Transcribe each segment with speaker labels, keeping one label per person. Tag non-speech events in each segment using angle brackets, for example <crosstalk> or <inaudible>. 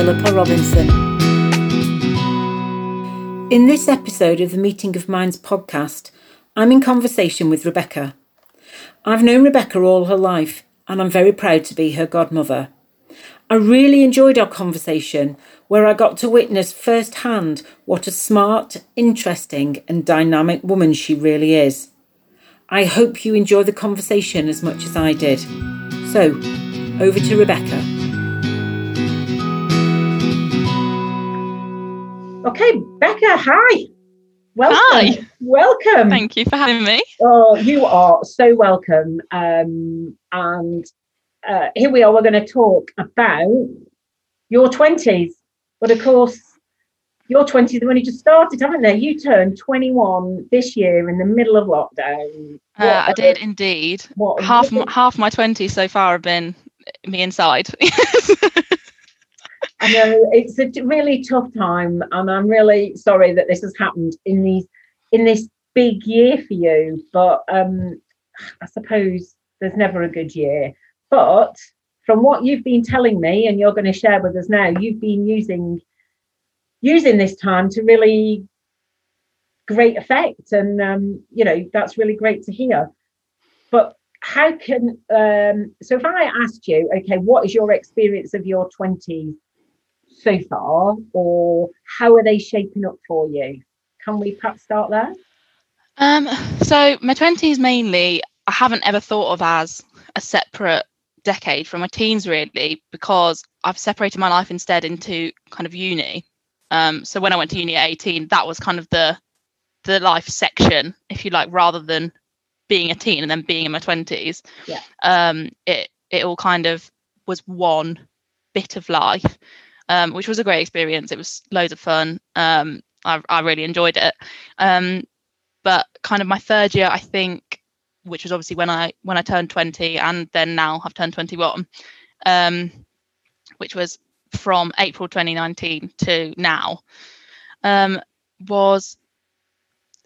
Speaker 1: Philippa Robinson. In this episode of the Meeting of Minds podcast, I'm in conversation with Rebecca. I've known Rebecca all her life, and I'm very proud to be her godmother. I really enjoyed our conversation, where I got to witness firsthand what a smart, interesting, and dynamic woman she really is. I hope you enjoy the conversation as much as I did. So, over to Rebecca. Okay, Becca, hi.
Speaker 2: Welcome. Hi.
Speaker 1: Welcome.
Speaker 2: Thank you for having me.
Speaker 1: Oh, you are so welcome. Um, and uh, here we are. We're going to talk about your 20s. But of course, your 20s have only just started, haven't they? You turned 21 this year in the middle of lockdown.
Speaker 2: Uh, I did indeed. What, half half my 20s so far have been me inside. <laughs>
Speaker 1: I know it's a really tough time, and I'm really sorry that this has happened in these in this big year for you. But um, I suppose there's never a good year. But from what you've been telling me, and you're going to share with us now, you've been using using this time to really great effect, and um, you know that's really great to hear. But how can um, so if I asked you, okay, what is your experience of your 20s so far, or how are they shaping up for you? Can we perhaps start there?
Speaker 2: Um, so my 20s mainly, I haven't ever thought of as a separate decade from my teens really, because I've separated my life instead into kind of uni. Um, so when I went to uni at 18, that was kind of the the life section, if you like, rather than being a teen and then being in my 20s.
Speaker 1: Yeah.
Speaker 2: Um, it it all kind of was one bit of life um, which was a great experience. It was loads of fun. Um, I, I really enjoyed it. Um, but kind of my third year, I think, which was obviously when I when I turned 20 and then now have turned 21, um, which was from April 2019 to now, um, was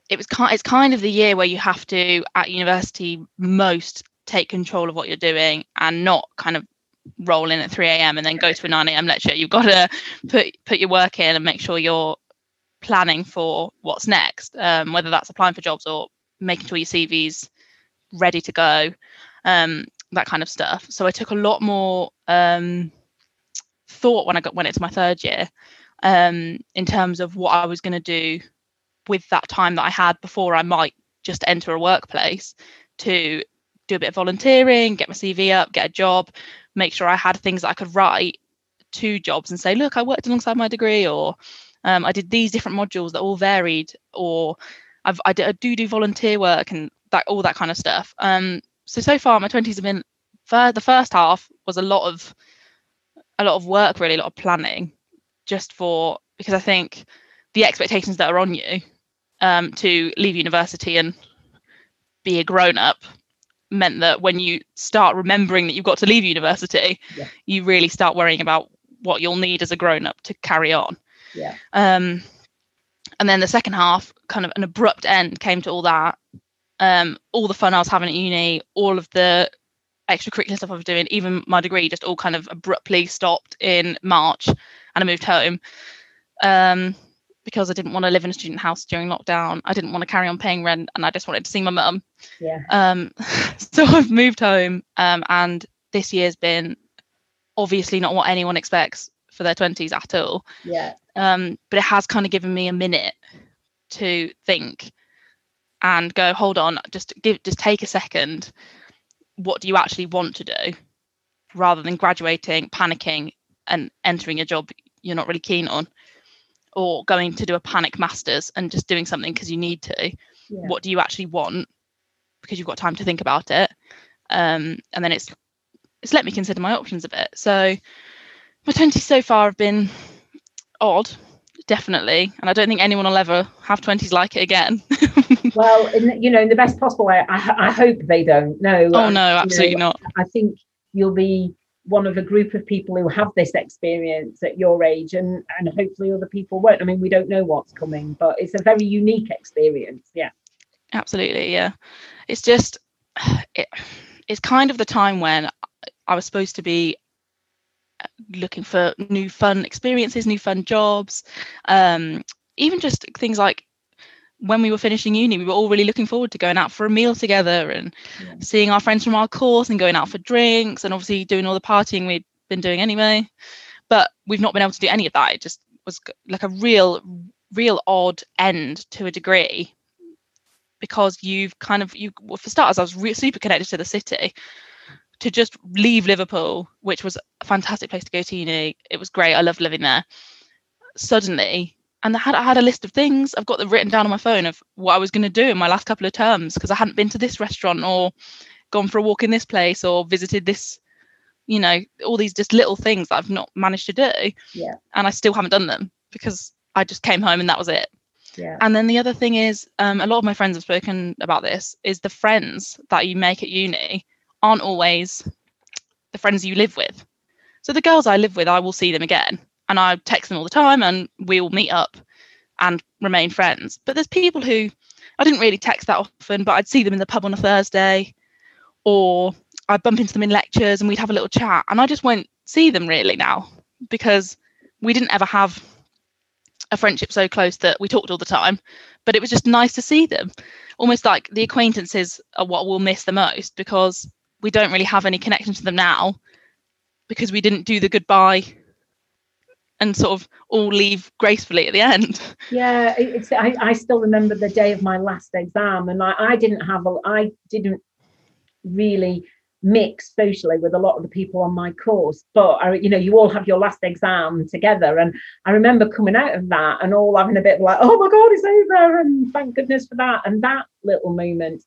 Speaker 2: it was kind it's kind of the year where you have to at university most take control of what you're doing and not kind of roll in at 3 a.m. and then go to a 9 a.m. lecture. You've got to put put your work in and make sure you're planning for what's next, um, whether that's applying for jobs or making sure your CV's ready to go, um, that kind of stuff. So I took a lot more um, thought when I got went into my third year um, in terms of what I was going to do with that time that I had before I might just enter a workplace to do a bit of volunteering, get my CV up, get a job, make sure I had things that I could write to jobs and say, look, I worked alongside my degree, or um, I did these different modules that all varied, or I've, I, did, I do do volunteer work and that all that kind of stuff. Um, so so far, my twenties have been. For the first half was a lot of a lot of work, really, a lot of planning, just for because I think the expectations that are on you um, to leave university and be a grown up meant that when you start remembering that you've got to leave university, yeah. you really start worrying about what you'll need as a grown up to carry on.
Speaker 1: Yeah.
Speaker 2: Um, and then the second half, kind of an abrupt end came to all that. Um, all the fun I was having at uni, all of the extracurricular stuff I was doing, even my degree, just all kind of abruptly stopped in March, and I moved home. Um, because I didn't want to live in a student house during lockdown. I didn't want to carry on paying rent and I just wanted to see my mum.
Speaker 1: Yeah.
Speaker 2: Um, <laughs> so I've moved home um, and this year's been obviously not what anyone expects for their 20s at all.
Speaker 1: Yeah.
Speaker 2: Um, but it has kind of given me a minute to think and go, hold on, just give just take a second. What do you actually want to do? Rather than graduating, panicking and entering a job you're not really keen on or going to do a panic masters and just doing something because you need to yeah. what do you actually want? Because you've got time to think about it. Um, and then it's it's let me consider my options a bit. So my 20s so far have been odd definitely. And i don't think anyone will ever have 20s like it again. <laughs>
Speaker 1: Well in, you know in the best possible way i, I hope they don't. No
Speaker 2: oh no absolutely
Speaker 1: you know,
Speaker 2: not.
Speaker 1: I think you'll be one of a group of people who have this experience at your age and and hopefully other people won't. I mean we don't know what's coming but it's a very unique experience yeah.
Speaker 2: Absolutely yeah. It's just <sighs> it, it's kind of the time when i was supposed to be looking for new fun experiences, new fun jobs, um, even just things like when we were finishing uni, we were all really looking forward to going out for a meal together and yeah. seeing our friends from our course and going out for drinks and obviously doing all the partying we'd been doing anyway. But we've not been able to do any of that. It just was like a real, real odd end to a degree because you've kind of you well, for starters, I was re- super connected to the city. To just leave Liverpool, which was a fantastic place to go to uni, it was great. I loved living there. Suddenly, and I had I had a list of things. I've got them written down on my phone of what I was going to do in my last couple of terms because I hadn't been to this restaurant or gone for a walk in this place or visited this, you know, all these just little things that I've not managed to do.
Speaker 1: Yeah.
Speaker 2: And I still haven't done them because I just came home and that was it.
Speaker 1: Yeah.
Speaker 2: And then the other thing is, um, a lot of my friends have spoken about this, is the friends that you make at uni aren't always the friends you live with. So the girls I live with, I will see them again and I text them all the time and we will meet up and remain friends. But there's people who I didn't really text that often, but I'd see them in the pub on a Thursday or I'd bump into them in lectures and we'd have a little chat. And I just won't see them really now because we didn't ever have a friendship so close that we talked all the time. But it was just nice to see them. Almost like the acquaintances are what we'll miss the most because we don't really have any connection to them now because we didn't do the goodbye and sort of all leave gracefully at the end.
Speaker 1: Yeah, it's. I, I still remember the day of my last exam, and I, I didn't have a. I didn't really mix socially with a lot of the people on my course but I, you know you all have your last exam together and i remember coming out of that and all having a bit like oh my god it's over and thank goodness for that and that little moment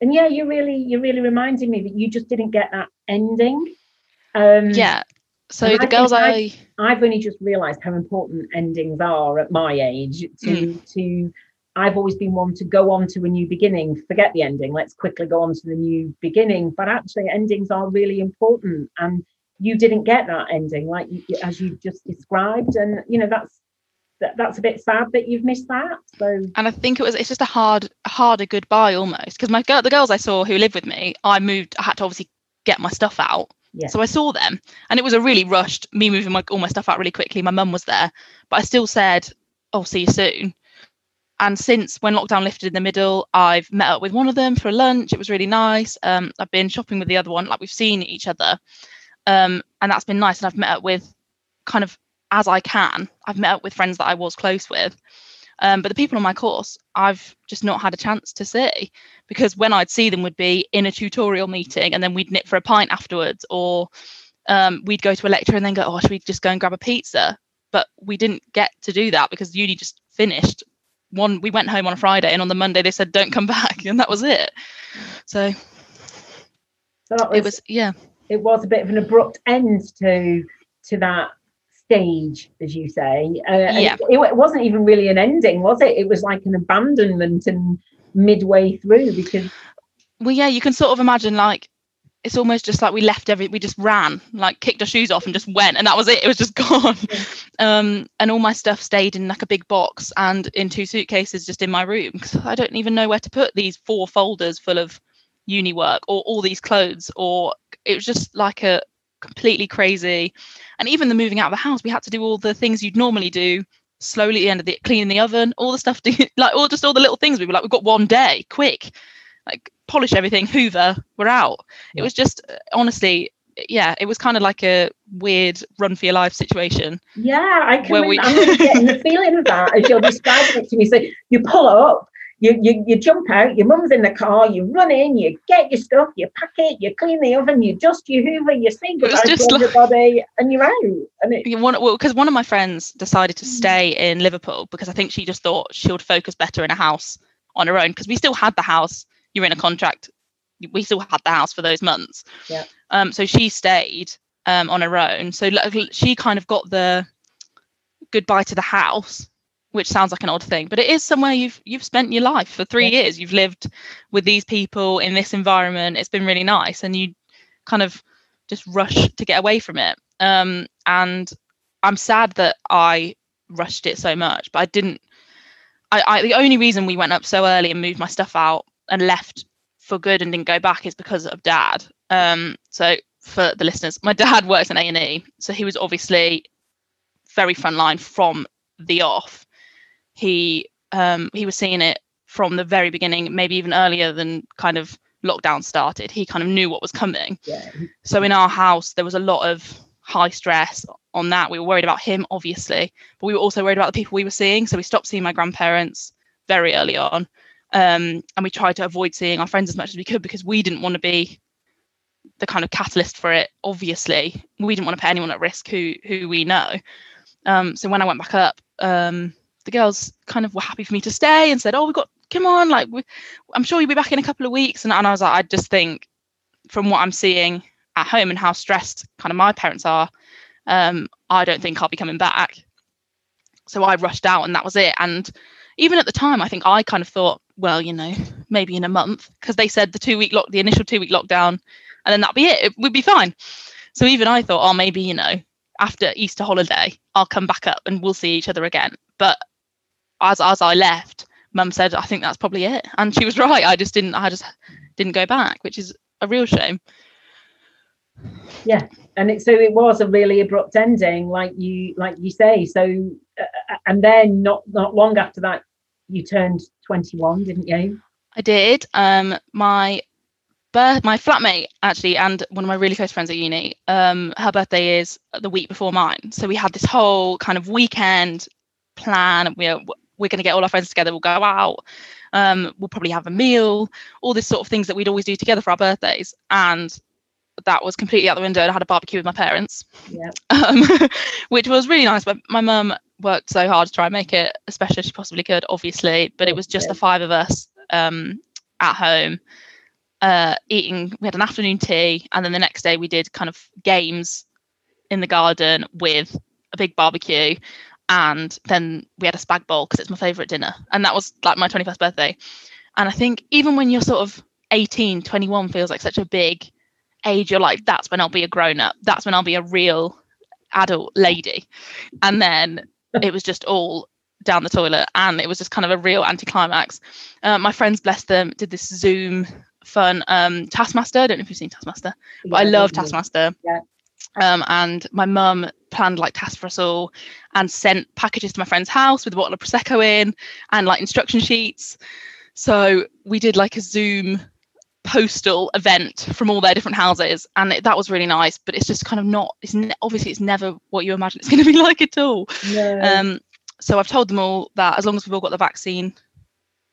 Speaker 1: and yeah you're really you're really reminding me that you just didn't get that ending
Speaker 2: um yeah so the I girls I,
Speaker 1: I have only just realised how important endings are at my age. To mm. to I've always been one to go on to a new beginning, forget the ending. Let's quickly go on to the new beginning. But actually, endings are really important, and you didn't get that ending, like you, as you just described, and you know that's that, that's a bit sad that you've missed that. So,
Speaker 2: and I think it was it's just a hard, harder goodbye almost because my girl, the girls I saw who lived with me, I moved. I had to obviously get my stuff out
Speaker 1: yeah.
Speaker 2: So I saw them, and it was a really rushed me moving my all my stuff out really quickly. My mum was there, but I still said, "I'll see you soon." And since when lockdown lifted in the middle, I've met up with one of them for a lunch. It was really nice. Um, I've been shopping with the other one, like we've seen each other, um, and that's been nice. And I've met up with kind of as I can. I've met up with friends that I was close with, um, but the people on my course, I've just not had a chance to see because when I'd see them would be in a tutorial meeting and then we'd knit for a pint afterwards, or um, we'd go to a lecture and then go, oh, should we just go and grab a pizza? But we didn't get to do that because uni just finished. One, we went home on a Friday, and on the Monday they said, "Don't come <laughs> back," and that was it. So,
Speaker 1: so was,
Speaker 2: it was, yeah,
Speaker 1: it was a bit of an abrupt end to to that stage, as you say. Uh,
Speaker 2: yeah.
Speaker 1: It, it, wasn't even really an ending, was it? It was like an abandonment and midway through because.
Speaker 2: Well, yeah, you can sort of imagine like it's almost just like we left every we just ran like kicked our shoes off and just went and that was it it was just <laughs> gone um and all my stuff stayed in like a big box and in two suitcases just in my room because i don't even know where to put these four folders full of uni work or all these clothes or it was just like a completely crazy. And even the moving out of the house, we had to do all the things you'd normally do slowly at the end of the cleaning the oven, all the stuff, to, <laughs> like all just all the little things. We were like, we've got one day, quick, like polish everything, Hoover, we're out. Yeah. It was just uh, honestly, yeah, it was kind of like a weird run for your life situation.
Speaker 1: Yeah, I can. We... I'm getting the <laughs> feeling of that as you're describing it to me. So you pull up, you, you, you jump out, your mum's in the car, you run in, you get your stuff, you pack it, you clean the oven, you dust, you hoover, you sing goodbye to everybody, like, and you're out. And it,
Speaker 2: one, well, because one of my friends decided to stay in Liverpool because I think she just thought she would focus better in a house on her own because we still had the house. You're in a contract. We still had the house for those months.
Speaker 1: Yeah.
Speaker 2: Um. So she stayed um on her own. So she kind of got the goodbye to the house which sounds like an odd thing, but it is somewhere you've you've spent your life for three yeah. years. You've lived with these people in this environment. It's been really nice, and you kind of just rush to get away from it. Um, and I'm sad that I rushed it so much, but I didn't. I, I the only reason we went up so early and moved my stuff out and left for good and didn't go back is because of dad. Um, so for the listeners, my <laughs> dad works in A and E, so he was obviously very frontline from the off. He um, he was seeing it from the very beginning, maybe even earlier than kind of lockdown started. He kind of knew what was coming.
Speaker 1: Yeah.
Speaker 2: So in our house, there was a lot of high stress on that. We were worried about him, obviously, but we were also worried about the people we were seeing. So we stopped seeing my grandparents very early on. Um, and we tried to avoid seeing our friends as much as we could because we didn't want to be the kind of catalyst for it. Obviously, we didn't want to put anyone at risk who who we know. Um, so when I went back up, um, the girls kind of were happy for me to stay and said, "Oh, we got come on, like we, I'm sure you'll be back in a couple of weeks." And, and I was like, I just think from what I'm seeing at home and how stressed kind of my parents are, um, I don't think I'll be coming back. So I rushed out, and that was it. And even at the time, I think I kind of thought, well, you know, maybe in a month, because they said the two week lock, the initial two week lockdown, and then that'd be it. It would be fine. So even I thought, oh, maybe you know, after Easter holiday, I'll come back up and we'll see each other again. But as as I left, Mum said, I think that's probably it, and she was right. I just didn't, I just didn't go back, which is a real shame.
Speaker 1: Yeah, and it, so it was a really abrupt ending, like you like you say. So, uh, and then not not long after that, you turned 21, didn't you?
Speaker 2: I did. Um, my birth, my flatmate actually, and one of my really close friends at uni. Um, her birthday is the week before mine, so we had this whole kind of weekend plan. We're we're going to get all our friends together. We'll go out. Um, we'll probably have a meal. All this sort of things that we'd always do together for our birthdays, and that was completely out the window. And I had a barbecue with my parents,
Speaker 1: Yeah. <laughs>
Speaker 2: um, which was really nice. But my mum worked so hard to try and make it as special as she possibly could, obviously. But it was just the five of us um, at home uh, eating. We had an afternoon tea, and then the next day we did kind of games in the garden with a big barbecue. And then we had a spag bowl because it's my favourite dinner. And that was like my 21st birthday. And I think even when you're sort of 18, 21 feels like such a big age, you're like, that's when I'll be a grown up. That's when I'll be a real adult lady. And then it was just all down the toilet and it was just kind of a real anticlimax. Uh, my friends, bless them, did this Zoom fun um, Taskmaster. I don't know if you've seen Taskmaster, but I love. Taskmaster.
Speaker 1: Yeah.
Speaker 2: Um, and my mum planned like tasks for us all and sent packages to my friend's house with a bottle of prosecco in and like instruction sheets. So we did like a Zoom postal event from all their different houses, and it, that was really nice. But it's just kind of not. It's ne- obviously it's never what you imagine it's <laughs> going to be like at all.
Speaker 1: No.
Speaker 2: Um, so I've told them all that as long as we've all got the vaccine,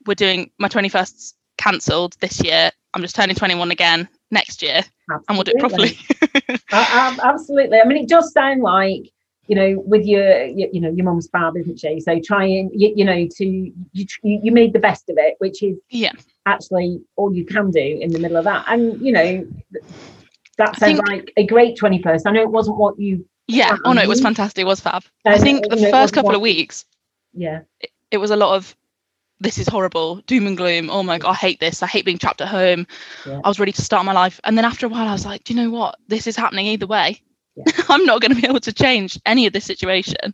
Speaker 2: we're doing my 21st cancelled this year. I'm just turning 21 again next year, and we'll do it properly. <laughs>
Speaker 1: Absolutely. I mean, it does sound like you know, with your, you, you know, your mum's fab, isn't she? So trying you, you know to you, you made the best of it, which is
Speaker 2: Yeah.
Speaker 1: actually all you can do in the middle of that. And you know, th- that sounds
Speaker 2: think-
Speaker 1: like a great twenty first. I know it wasn't what you,
Speaker 2: yeah. Oh no, it was fantastic. It was fab. I think the
Speaker 1: it
Speaker 2: first couple
Speaker 1: what-
Speaker 2: of weeks,
Speaker 1: yeah,
Speaker 2: it was a lot of this is horrible, doom and gloom. Oh my god, I hate this. I hate being trapped at home.
Speaker 1: Yeah.
Speaker 2: I was ready to start my life, and then after a while, I was like, do you know what? This is happening either way.
Speaker 1: Yeah. <laughs>
Speaker 2: I'm not going to be able to change any of this situation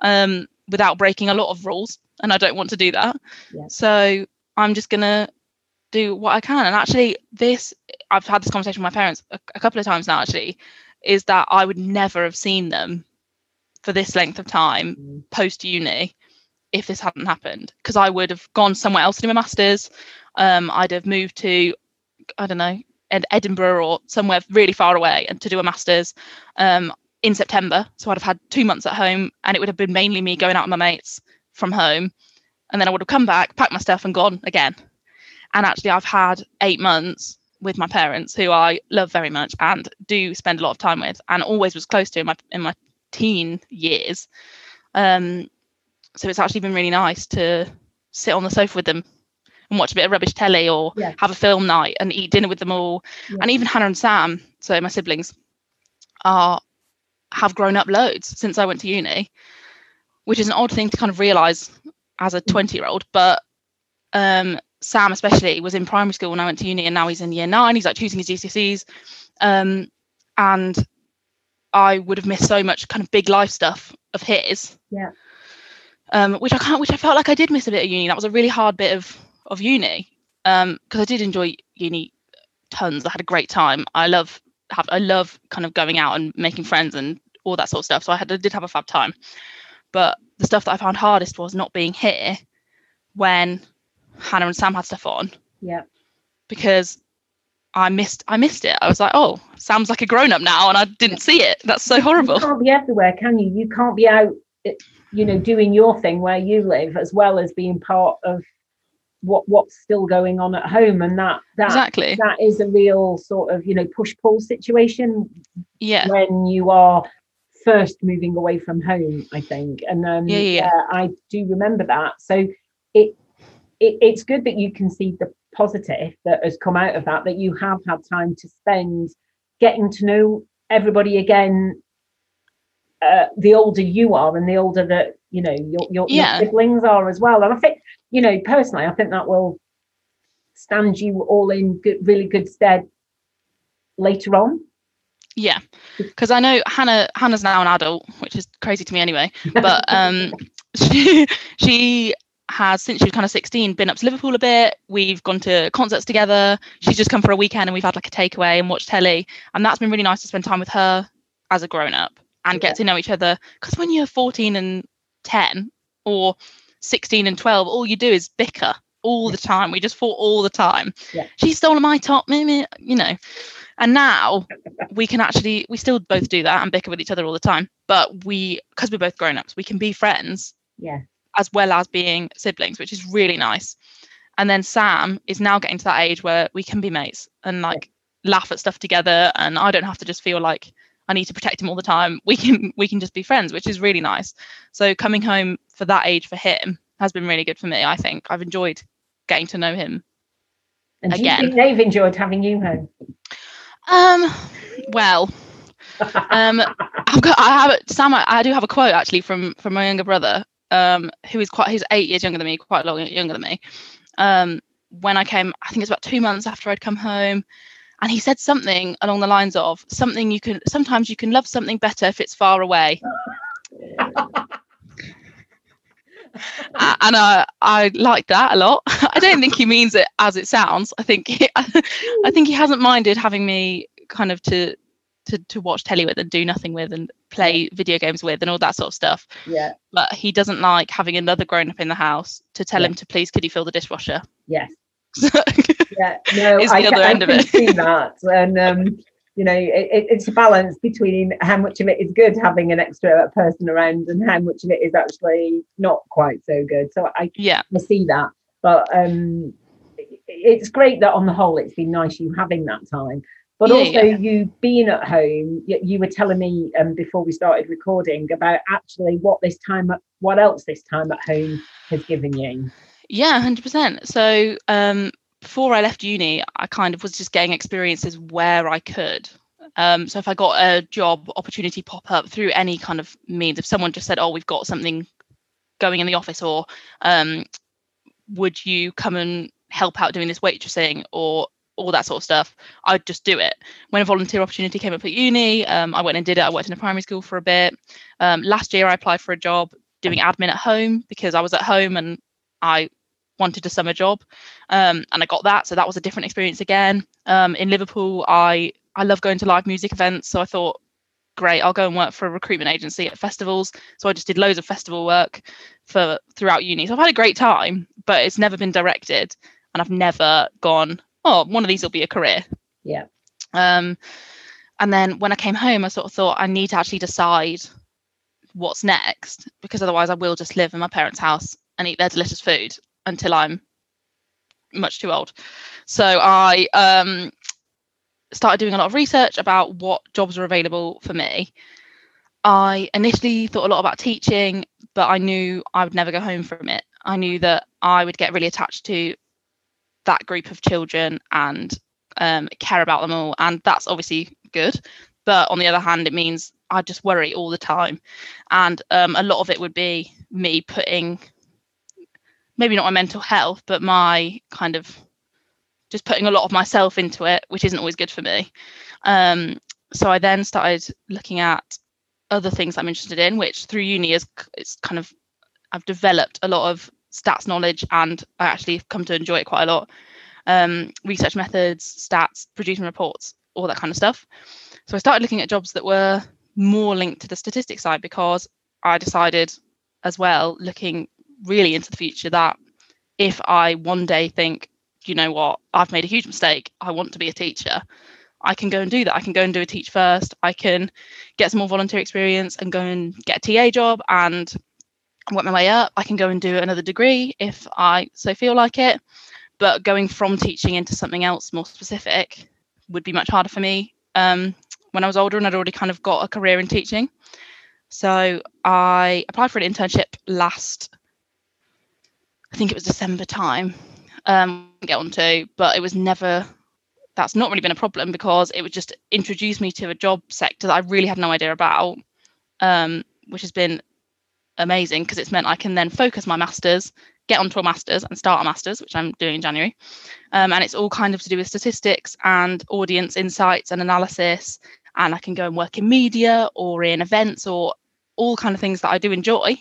Speaker 2: um, without breaking a lot of rules, and I don't want to do that.
Speaker 1: Yeah.
Speaker 2: So I'm just going to do what I can. And actually, this I've had this conversation with my parents a, a couple of times now. Actually, is that I would never have seen them for this length of time
Speaker 1: Mm.
Speaker 2: post uni if this hadn't happened because I would have gone somewhere else to do my masters. Um, I'd have moved to I don't know Ed- Edinburgh or somewhere really far away and to do a masters um, in September. So I'd have had two months at home and it would have been mainly me going out with my mates from home, and then I would have come back, packed my stuff, and gone again. And actually, I've had eight months with my parents, who I love very much and do spend a lot of time with, and always was close to in my in my teen years. Um, so it's actually been really nice to sit on the sofa with them and watch a bit of rubbish telly or
Speaker 1: Yeah.
Speaker 2: have a film night and eat dinner with them all.
Speaker 1: Yeah.
Speaker 2: And even Hannah and Sam, so my siblings, are have grown up loads since I went to uni, which is an odd thing to kind of realise as a 20 year old. But um, Sam, especially, was in primary school when I went to uni, and now he's in year nine. He's like choosing his GCSEs. Um, and I would have missed so much kind of big life stuff of his.
Speaker 1: Yeah.
Speaker 2: Um, which I can't, which I felt like I did miss a bit of uni. That was a really hard bit of of uni. Um, because I did enjoy uni tons. I had a great time. I love have I love kind of going out and making friends and all that sort of stuff. So I had I did have a fab time. But the stuff that I found hardest was not being here when Hannah and Sam had stuff on.
Speaker 1: Yeah.
Speaker 2: Because I missed I missed it. I was like, oh, Sam's like a grown up now, and I didn't see it. That's so horrible.
Speaker 1: You can't be everywhere, can you? You can't be out, you know, doing your thing where you live, as well as being part of what what's still going on at home, and that that
Speaker 2: exactly
Speaker 1: that is a real sort of you know push pull situation.
Speaker 2: Yeah.
Speaker 1: When you are first moving away from home, I think, and um,
Speaker 2: yeah, yeah.
Speaker 1: Uh, I do remember that. So it, it it's good that you can see the positive that has come out of that that you have had time to spend getting to know everybody again uh, the older you are and the older that you know your, your,
Speaker 2: yeah.
Speaker 1: your siblings are as well. And i think you know personally i think that will stand you all in good really good stead later on.
Speaker 2: Yeah. Because i know hannah hannah's now an adult which is crazy to me anyway. <laughs> But um she she has since she was kind of 16 been up to liverpool a bit. We've gone to concerts together. She's just come for a weekend and we've had like a takeaway and watched telly. And that's been really nice to spend time with her as a grown up and get to know each other. Because when you're 14 and 10 or 16 and 12 all you do is bicker all the time. We just fought all the time.
Speaker 1: Yeah.
Speaker 2: she's stolen my top maybe you know. And now we can actually we still both do that and bicker with each other all the time. But we because we're both grown-ups we can be friends
Speaker 1: yeah.
Speaker 2: as well as being siblings, which is really nice. And then Sam is now getting to that age where we can be mates and like yeah. laugh at stuff together, and I don't have to just feel like I need to protect him all the time. We can <laughs> we can just be friends, which is really nice. So coming home for that age for him has been really good for me. I think I've enjoyed getting to know him.
Speaker 1: And
Speaker 2: again.
Speaker 1: do you think they've enjoyed having you home?
Speaker 2: Um, well, um, I've got I have Sam. I, I do have a quote actually from from my younger brother, um, who is quite he's eight years younger than me, quite a lot younger than me. Um, when I came, I think it's about two months after I'd come home, and he said something along the lines of something you can sometimes you can love something better if it's far away. <laughs> and I I like that a lot. <laughs> I don't think he means it as it sounds. I think he, <laughs> I think he hasn't minded having me kind of to to to watch telly with and do nothing with and play video games with and all that sort of stuff.
Speaker 1: Yeah.
Speaker 2: But he doesn't like having another grown up in the house to tell yeah. him to please could he fill the dishwasher.
Speaker 1: Yes. Yeah. No,
Speaker 2: it's the
Speaker 1: I,
Speaker 2: other
Speaker 1: I
Speaker 2: end of
Speaker 1: can
Speaker 2: it.
Speaker 1: see that. And um, you know, it, it's a balance between how much of it is good having an extra person around and how much of it is actually not quite so good. So I
Speaker 2: yeah
Speaker 1: I see that. But um it's great that on the whole it's been nice you having that time but
Speaker 2: Yeah,
Speaker 1: also
Speaker 2: yeah.
Speaker 1: you being at home you, you were telling me um, before we started recording about actually what this time what else this time at home has given you
Speaker 2: Yeah, hundred percent. So um, before I left uni, I kind of was just getting experiences where I could. Um, so if I got a job opportunity pop up through any kind of means, if someone just said, "Oh, we've got something going in the office," or um, "Would you come and help out doing this waitressing?" or all that sort of stuff, I'd just do it. When a volunteer opportunity came up at uni, um, I went and did it. I worked in a primary school for a bit. Um, last year, I applied for a job doing admin at home because I was at home and I wanted a summer job, um, and I got that. So that was a different experience again. Um, in Liverpool, I I love going to live music events, so I thought, great, I'll go and work for a recruitment agency at festivals. So I just did loads of festival work for throughout uni. So I've had a great time, but it's never been directed, and I've never gone, oh, one of these will be a career.
Speaker 1: yeah
Speaker 2: Um, and then when I came home, I sort of thought I need to actually decide what's next because otherwise I will just live in my parents' house and eat their delicious food until I'm much too old. So I um, started doing a lot of research about what jobs were available for me. I initially thought a lot about teaching, but I knew I would never go home from it. I knew that I would get really attached to that group of children and um, care about them all, and that's obviously good. But on the other hand, it means I just worry all the time, and um, a lot of it would be me putting maybe not my mental health, but my kind of just putting a lot of myself into it, which isn't always good for me. Um, so I then started looking at other things I'm interested in, which through uni is it's kind of I've developed a lot of stats knowledge and I actually come to enjoy it quite a lot. Um, research methods, stats, producing reports. all that kind of stuff. So I started looking at jobs that were more linked to the statistics side because I decided as well, looking really into the future, that if I one day think, you know what, I've made a huge mistake, I want to be a teacher, I can go and do that. I can go and do a teach first. I can get some more volunteer experience and go and get a TA job and work my way up. I can go and do another degree if I so feel like it. But going from teaching into something else more specific would be much harder for me um, when I was older and I'd already kind of got a career in teaching. So I applied for an internship last, I think it was December time. Um, get on to, but it was never. That's not really been a problem because it would just introduce me to a job sector that I really had no idea about, um, which has been amazing because it's meant I can then focus my masters, get onto a masters and start a masters, which I'm doing in January. Um, and it's all kind of to do with statistics and audience insights and analysis. And I can go and work in media or in events or all kind of things that I do enjoy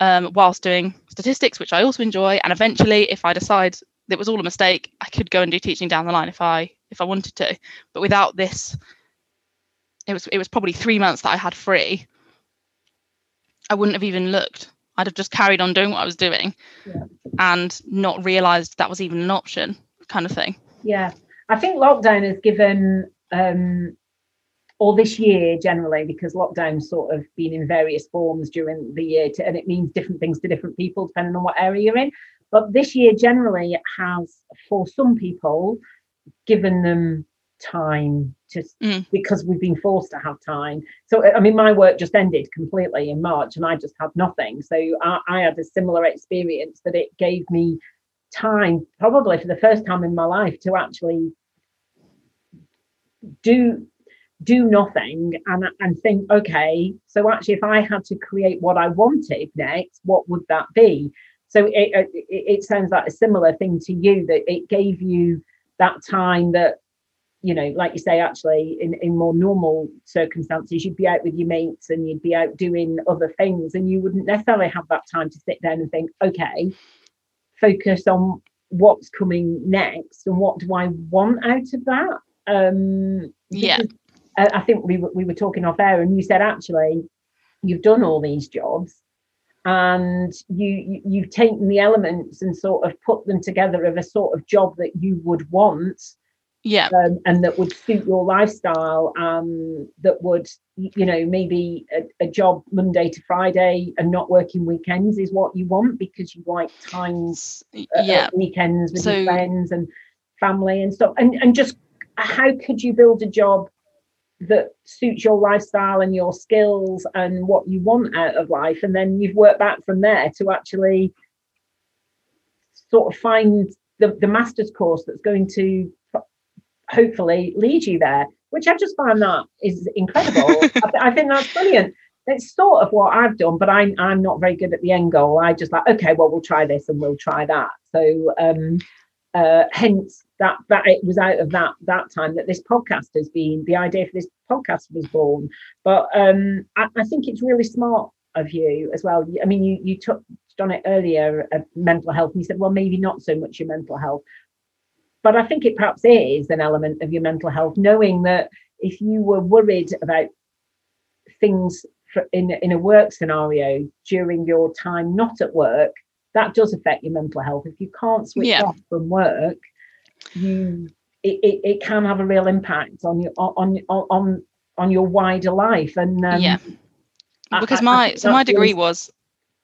Speaker 2: um, whilst doing statistics, which I also enjoy. And eventually, if I decide it was all a mistake, I could go and do teaching down the line if I if I wanted to. But without this, it was it was probably three months that I had free. I wouldn't have even looked. I'd have just carried on doing what I was doing yeah. and not realised that was even an option, kind of thing.
Speaker 1: Yeah, I think lockdown has given um, or this year generally, because lockdown's sort of been in various forms during the year, to, and it means different things to different people depending on what area you're in. But this year generally has, for some people, given them time to mm. because we've been forced to have time. So I mean, my work just ended completely in March, and I just had nothing. So I, I had a similar experience that it gave me time, probably for the first time in my life, to actually do do nothing and, and think, okay, so actually, if I had to create what I wanted next, what would that be? So it, it, it sounds like a similar thing to you that it gave you that time that, you know, like you say, actually, in, in more normal circumstances, you'd be out with your mates and you'd be out doing other things, and you wouldn't necessarily have that time to sit down and think, okay, focus on what's coming next and what do I want out of that. Um,
Speaker 2: yeah
Speaker 1: I think we were, we were talking off air, and you said actually you've done all these jobs, and you, you have taken the elements and sort of put them together of a sort of job that you would want,
Speaker 2: yeah,
Speaker 1: um, and that would suit your lifestyle, um, that would you know maybe a, a, job Monday to Friday and not working weekends is what you want because you like times, uh, yeah, weekends with so, your friends and family and stuff, and and just how could you build a job that suits your lifestyle and your skills and what you want out of life and then you've worked back from there to actually sort of find the, the master's course that's going to hopefully lead you there which i just find that is incredible. <laughs> I, I, think that's brilliant. It's sort of what i've done but i'm i'm not very good at the end goal. I just like okay well we'll try this and we'll try that. So um uh, hence that that it was out of that that time that this podcast has been the idea for this podcast was born but um I, I think it's really smart of you as well i mean you you touched on it earlier uh, mental health and you said well maybe not so much your mental health but i think it perhaps is an element of your mental health knowing that if you were worried about things in in a work scenario during your time not at work that does affect your mental health. If you can't switch yeah. off from work, you it, it, it, can have a real impact on your on on on, on your wider life. And
Speaker 2: um, yeah, because I, my I so my degree was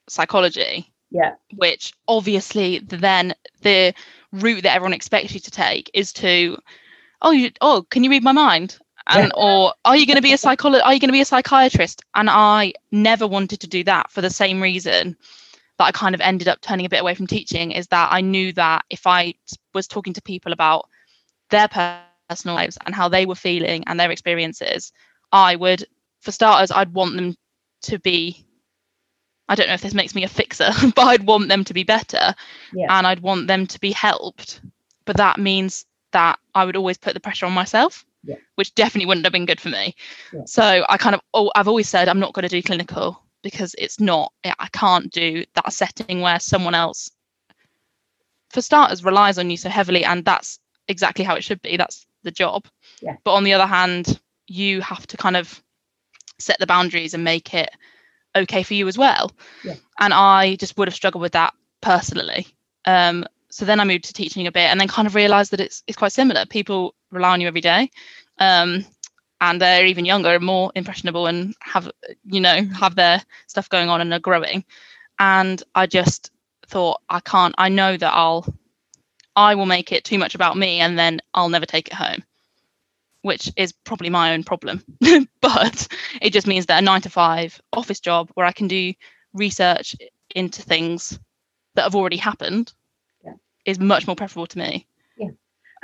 Speaker 2: psychology.
Speaker 1: Yeah,
Speaker 2: which obviously then the route that everyone expects you to take is to, oh, you, oh, can you read my mind? and yeah. or are you going to be a psychologist are you going to be a psychiatrist and i never wanted to do that for the same reason that I kind of ended up turning a bit away from teaching is that I knew that if I was talking to people about their personal lives and how they were feeling and their experiences, I would, for starters, I'd want them to be. I don't know if this makes me a fixer, <laughs> but I'd want them to be better yeah. and I'd want them to be helped. But that means that I would always put the pressure on myself,
Speaker 1: yeah.
Speaker 2: which definitely wouldn't have been good for me. Yeah. So I kind of, oh, I've always said I'm not going to do clinical because it's not i can't do that setting where someone else for starters relies on you so heavily and that's exactly how it should be that's the job
Speaker 1: Yeah.
Speaker 2: But on the other hand, you have to kind of set the boundaries and make it okay for you as well.
Speaker 1: Yeah.
Speaker 2: And I just would have struggled with that personally. Um, so then I moved to teaching a bit and then kind of realized that it's it's quite similar. People rely on you every day. Um, and they're even younger and more impressionable and have you know have their stuff going on and are growing. And i just thought i can't i know that i'll i will make it too much about me and then i'll never take it home which is probably my own problem. <laughs> But it just means that a 9 to 5 office job where i can do research into things that have already happened
Speaker 1: Yeah.
Speaker 2: is much more preferable to me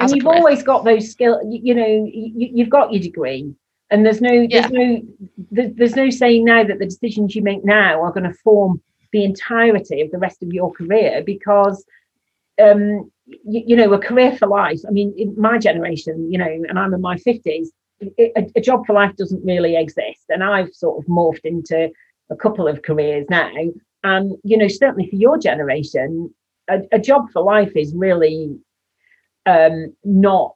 Speaker 1: and you've
Speaker 2: career.
Speaker 1: always got those skill you, you know you, you've got your degree and there's no
Speaker 2: Yeah.
Speaker 1: there's no there's, there's no saying now that the decisions you make now are going to form the entirety of the rest of your career because um you, you know a career for life i mean in my generation you know and i'm in my 50s it, a, a job for life doesn't really exist and i've sort of morphed into a couple of careers now and you know certainly for your generation a, a job for life is really um not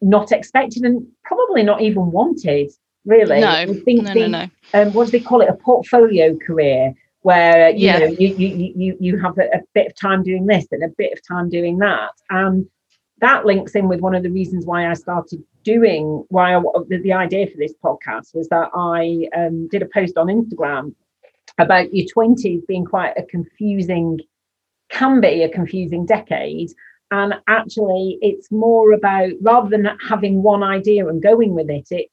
Speaker 1: not expected and probably not even wanted really.
Speaker 2: No.
Speaker 1: Think
Speaker 2: no
Speaker 1: the,
Speaker 2: no. no
Speaker 1: um, what do they call it? A portfolio career where you
Speaker 2: Yeah.
Speaker 1: know you, you you you have a, a bit of time doing this and a bit of time doing that. And that links in with one of the reasons why I started doing why I, the, the idea for this podcast was that I um, did a post on Instagram about your 20s being quite a confusing can be a confusing decade and actually it's more about rather than having one idea and going with it it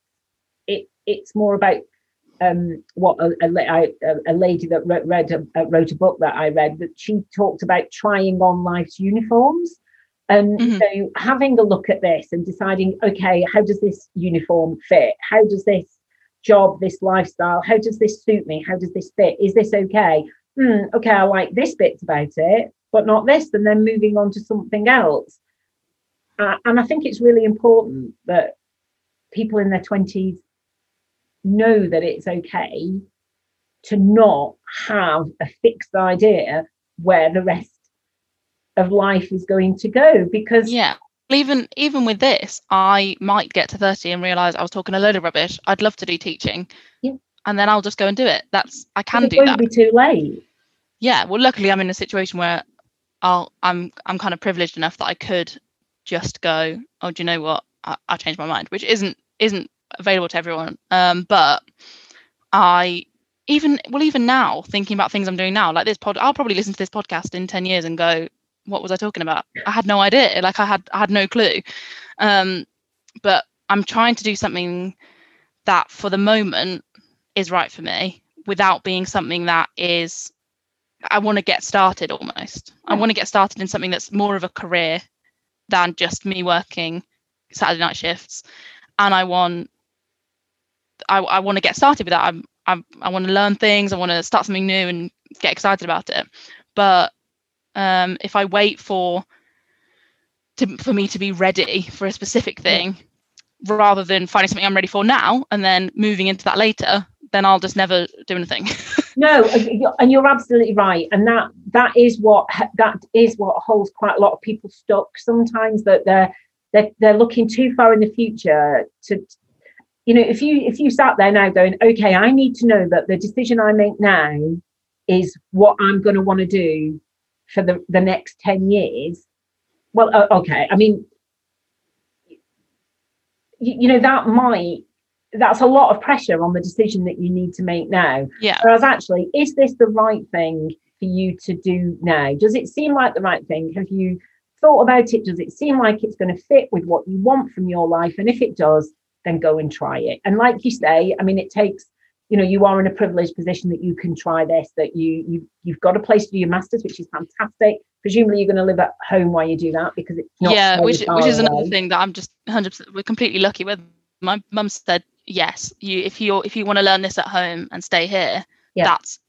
Speaker 1: it it's more about um, what a, a, a- lady that wrote, read a, uh, wrote a book that I read that she talked about trying on life's uniforms. And
Speaker 2: Mhm.
Speaker 1: so having a look at this and deciding, okay, how does this uniform fit? How does this job, this lifestyle, how does this suit me? How does this fit? Is this okay? Hmm, okay, I like this bit about it, but not this. And then moving on to something else. Uh, and I think it's really important that people in their 20s know that it's okay to not have a fixed idea where the rest of life is going to go because
Speaker 2: Yeah. Even even with this, I might get to 30 and realize I was talking a load of rubbish. I'd love to do teaching.
Speaker 1: Yeah.
Speaker 2: And then I'll just go and do it. That's I can
Speaker 1: it
Speaker 2: do
Speaker 1: won't
Speaker 2: that.
Speaker 1: be too late
Speaker 2: Yeah. Well, luckily I'm in a situation where I'll I'm I'm kind of privileged enough that I could just go, oh, do you know what? I, I changed my mind, which isn't isn't available to everyone. Um, but I even well even now thinking about things I'm doing now, like this pod, I'll probably listen to this podcast in 10 years and go, what was I talking about? I had no idea. Like I had I had no clue. Um, but I'm trying to do something that for the moment is right for me without being something that is I want to get started almost. I want to get started in something that's more of a career than just me working Saturday night shifts. And I want I, I want to get started with that. I'm, I'm I want to learn things. I want to start something new and get excited about it. But um, if I wait for to, for me to be ready for a specific thing, rather than finding something I'm ready for now and then moving into that later, then I'll just never do anything. <laughs>
Speaker 1: no and you're- absolutely right and that that is what that is what holds quite a lot of people stuck sometimes that they're they're, they're looking too far in the future to you know if you if you sat there now going okay i need to know that the decision i make now is what i'm going to want to do for the the next 10 years well uh, okay i mean you, you know that might that's a lot of pressure on the decision that you need to make now
Speaker 2: yeah.
Speaker 1: Whereas actually, is this the right thing for you to do now? Does it seem like the right thing? Have you thought about it? Does it seem like it's going to fit with what you want from your life? And if it does, then go and try it. And like you say, I mean, it takes, you know, you are in a privileged position that you can try this, that you you you've got a place to do your masters, which is fantastic. Presumably you're going to live at home while you do that because it's not
Speaker 2: yeah, which which is another thing that I'm just 100% we're completely lucky with. My mum said yes, you if you if you want to learn this at home and stay here,
Speaker 1: Yeah.
Speaker 2: that's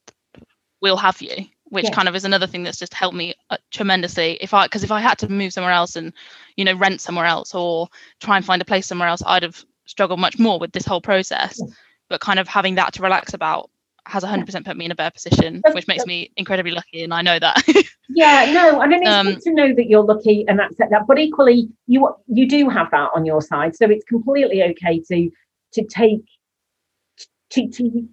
Speaker 2: we'll have you. Which
Speaker 1: Yeah.
Speaker 2: kind of is another thing that's just helped me uh, tremendously. If I because if I had to move somewhere else and you know rent somewhere else or try and find a place somewhere else, I'd have struggled much more with this whole process.
Speaker 1: Yeah.
Speaker 2: But kind of having that to relax about has 100% put me in a better position, which makes me incredibly lucky, and I know that. <laughs>
Speaker 1: yeah, no, and it's um, good to know that you're lucky and accept that. But equally, you you do have that on your side, so it's completely okay to to take to to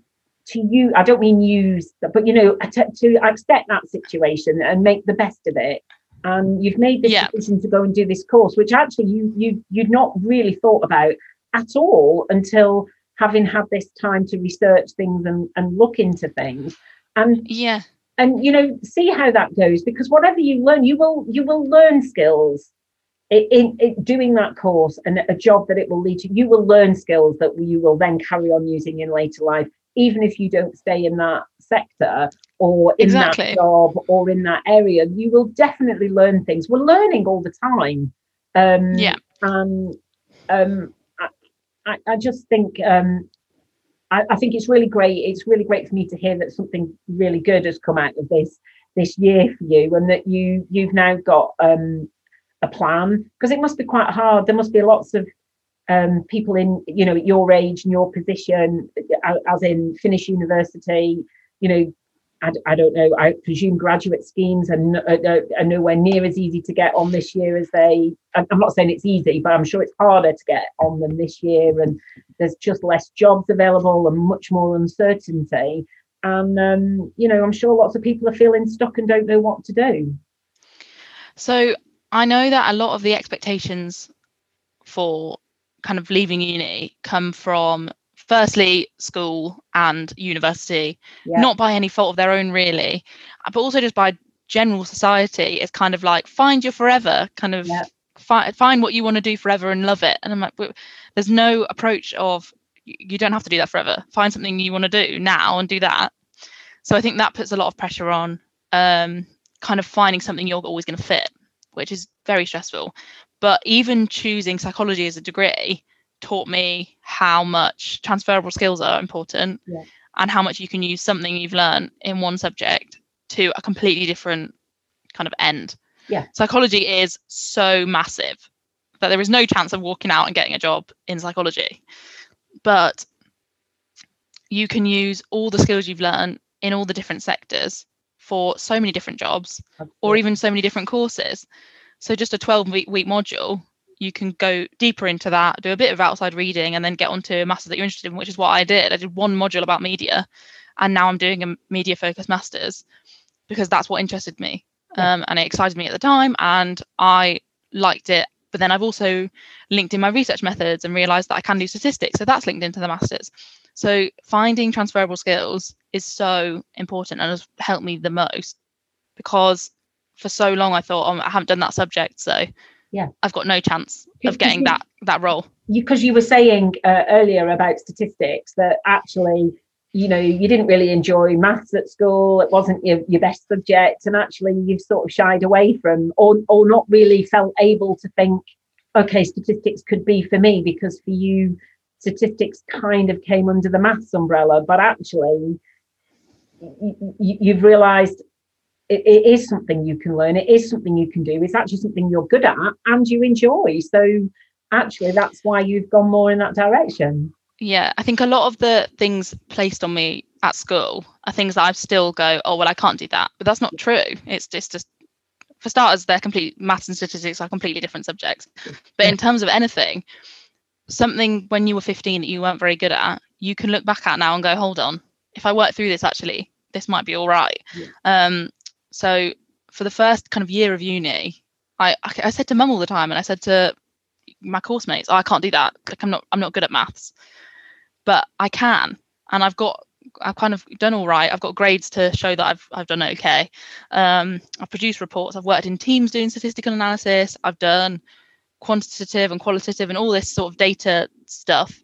Speaker 1: to you. I don't mean use, but you know, to, to accept that situation and make the best of it. And you've made this yeah. decision to go and do this course, which actually you you you'd not really thought about at all until having had this time to research things and, and look into things. And
Speaker 2: yeah.
Speaker 1: and you know see how that goes because whatever you learn you will you will learn skills in, in, in, doing that course and a job that it will lead to. You will learn skills that you will then carry on using in later life even if you don't stay in that sector or in exactly. that job or in that area. You will definitely learn things. We're learning all the time. Um
Speaker 2: yeah.
Speaker 1: and um I, I just think um, I, I, think it's really great. It's really great for me to hear that something really good has come out of this this year for you, and that you you've now got um, a plan because it must be quite hard. There must be lots of um, people in you know your age and your position, as in finish university, you know, I, I, don't know. I presume graduate schemes are, are, are, nowhere near as easy to get on this year as they. I'm not saying it's easy, but I'm sure it's harder to get on them this year, and there's just less jobs available and much more uncertainty. And um, you know, I'm sure lots of people are feeling stuck and don't know what to do.
Speaker 2: So I know that a lot of the expectations for kind of leaving uni come from firstly school and university. Yeah. not by any fault of their own really but also just by general society. It's kind of like find your forever kind of yeah. fi- find what you want to do forever and love it. And i'm like there's no approach of you don't have to do that forever. Find something you want to do now and do that. So i think that puts a lot of pressure on um, kind of finding something you're always going to fit which is very stressful. But even choosing psychology as a degree taught me how much transferable skills are important yeah. and how much you can use something you've learned in one subject to a completely different kind of end.
Speaker 1: Yeah.
Speaker 2: Psychology is so massive that there is no chance of walking out and getting a job in psychology. But you can use all the skills you've learned in all the different sectors for so many different jobs Absolutely. or even so many different courses. So just a 12 week, week module you can go deeper into that, do a bit of outside reading, and then get onto a master that you're interested in, which is what I did. I did one module about media, and now I'm doing a media focused masters because that's what interested me. Um, and it excited me at the time, and I liked it. But then I've also linked in my research methods and realized that I can do statistics. So that's linked into the masters. So finding transferable skills is so important and has helped me the most because for so long I thought, oh, I haven't done that subject. So
Speaker 1: yeah.
Speaker 2: I've got no chance of getting that that role.
Speaker 1: Because you, you, were saying uh, earlier about statistics that actually you know you didn't really enjoy maths at school. It wasn't your, your best subject. And actually you've sort of shied away from or or not really felt able to think okay statistics could be for me because for you statistics kind of came under the maths umbrella. But actually you, you've realized it, it is something you can learn. It is something you can do. It's actually something you're good at and you enjoy. So actually that's why you've gone more in that direction.
Speaker 2: Yeah i think a lot of the things placed on me at school are things that i still go oh well i can't do that. But that's not true. It's just just for starters they're complete maths and statistics are completely different subjects. But in terms of anything something when you were 15 that you weren't very good at you can look back at now and go hold on. If i work through this actually this might be all right. Yeah. um, so for the first kind of year of uni, I I said to mum all the time, and I said to my course mates, oh, I can't do that. Like I'm not I'm not good at maths, but I can, and I've got I've kind of done all right. I've got grades to show that I've I've done okay. Um, I've produced reports. I've worked in teams doing statistical analysis. I've done quantitative and qualitative and all this sort of data stuff.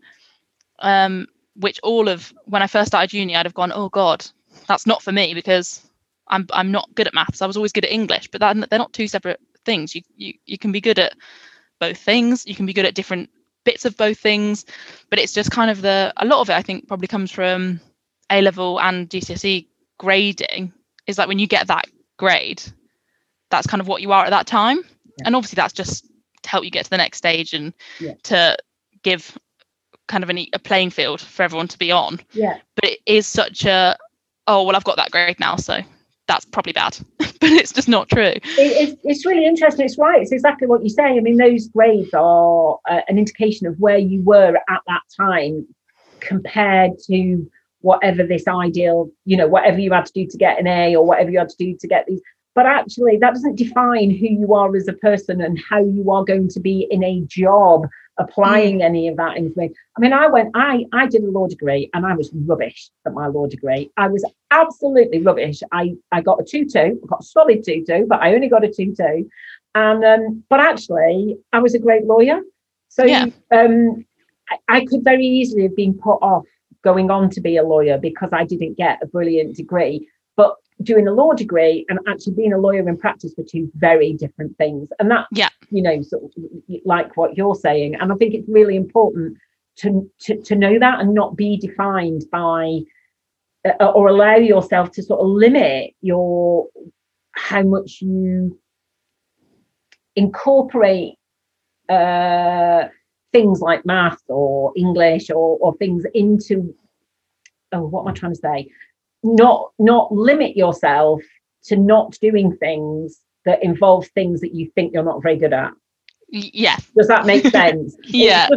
Speaker 2: Um, which all of when I first started uni, I'd have gone, oh god, that's not for me because I'm I'm not good at maths. I was always good at English, but that, they're not two separate things. You you you can be good at both things. You can be good at different bits of both things, but it's just kind of the a lot of it. I think probably comes from A level and GCSE grading. Is like when you get that grade, that's kind of what you are at that time, yeah. and obviously that's just to help you get to the next stage and yeah. to give kind of an, a playing field for everyone to be on.
Speaker 1: Yeah.
Speaker 2: But it is such a oh well I've got that grade now so that's probably bad, <laughs> but it's just not true.
Speaker 1: It, it's, it's really interesting. It's right. It's exactly what you say. I mean, those grades are uh, an indication of where you were at that time compared to whatever this ideal, you know, whatever you had to do to get an A or whatever you had to do to get these. But actually, that doesn't define who you are as a person and how you are going to be in a job applying mm. any of that information. I mean, I went, I I did a law degree and I was rubbish at my law degree. I was absolutely rubbish. I I got a two two, I got a solid two two, but I only got a two two. And um, but actually, I was a great lawyer. So yeah. um, I, I could very easily have been put off going on to be a lawyer because I didn't get a brilliant degree. Doing a law degree and actually being a lawyer in practice were two very different things. And that,
Speaker 2: yeah,
Speaker 1: you know, sort of like what you're saying. And I think it's really important to to, to know that and not be defined by uh, or allow yourself to sort of limit your how much you incorporate uh, things like math or English or, or things into oh what am I trying to say not not limit yourself to not doing things that involve things that you think you're not very good at
Speaker 2: yeah
Speaker 1: does that make <laughs> sense
Speaker 2: yeah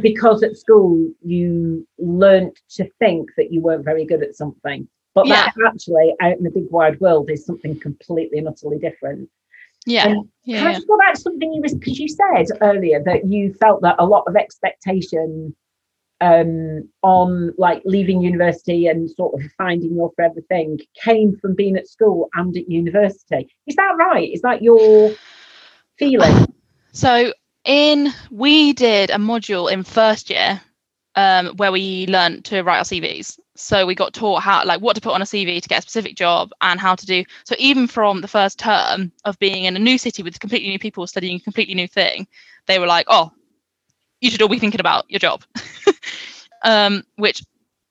Speaker 1: because at school you learned to think that you weren't very good at something but yeah. that actually out in the big wide world is something completely and utterly different
Speaker 2: yeah. And yeah.
Speaker 1: Can I just go back to something you was because you said earlier that you felt that a lot of expectation um, on like leaving university and sort of finding your forever thing came from being at school and at university. Is that right? Is that your feeling?
Speaker 2: So in we did a module in first year um, where we learned to write our CVs. So we got taught how like what to put on a CV to get a specific job and how to do so even from the first term of being in a new city with completely new people studying a completely new thing, they were like, oh, you should all be thinking about your job, <laughs> um, which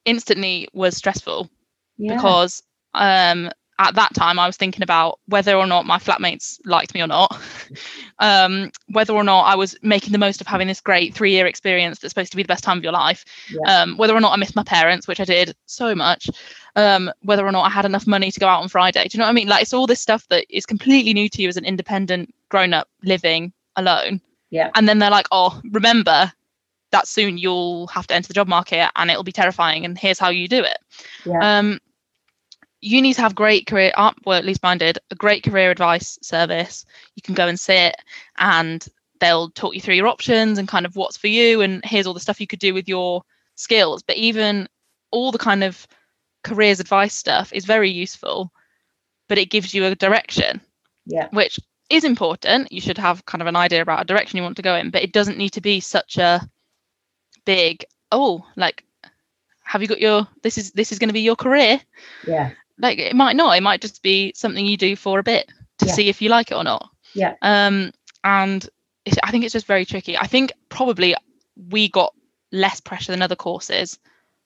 Speaker 2: instantly was stressful yeah. because um, at that time I was thinking about whether or not my flatmates liked me or not, <laughs> um, whether or not I was making the most of having this great three year experience that's supposed to be the best time of your life, yeah. um, whether or not I missed my parents, which I did so much, um, whether or not I had enough money to go out on Friday. Do you know what I mean? Like it's all this stuff that is completely new to you as an independent grown up living alone.
Speaker 1: Yeah.
Speaker 2: And then they're like, oh, remember that soon you'll have to enter the job market and it'll be terrifying and here's how you do it.
Speaker 1: Yeah.
Speaker 2: Um, to have great career up well at least mine did a great career advice service you can go and sit and they'll talk you through your options and kind of what's for you and here's all the stuff you could do with your skills but even all the kind of careers advice stuff is very useful but it gives you a direction
Speaker 1: yeah
Speaker 2: which is important you should have kind of an idea about a direction you want to go in but it doesn't need to be such a big oh like have you got your this is this is going to be your career?
Speaker 1: Yeah.
Speaker 2: Like it might not it might just be something you do for a bit to yeah. see if you like it or not.
Speaker 1: Yeah.
Speaker 2: Um and i think it's just very tricky. I think probably we got less pressure than other courses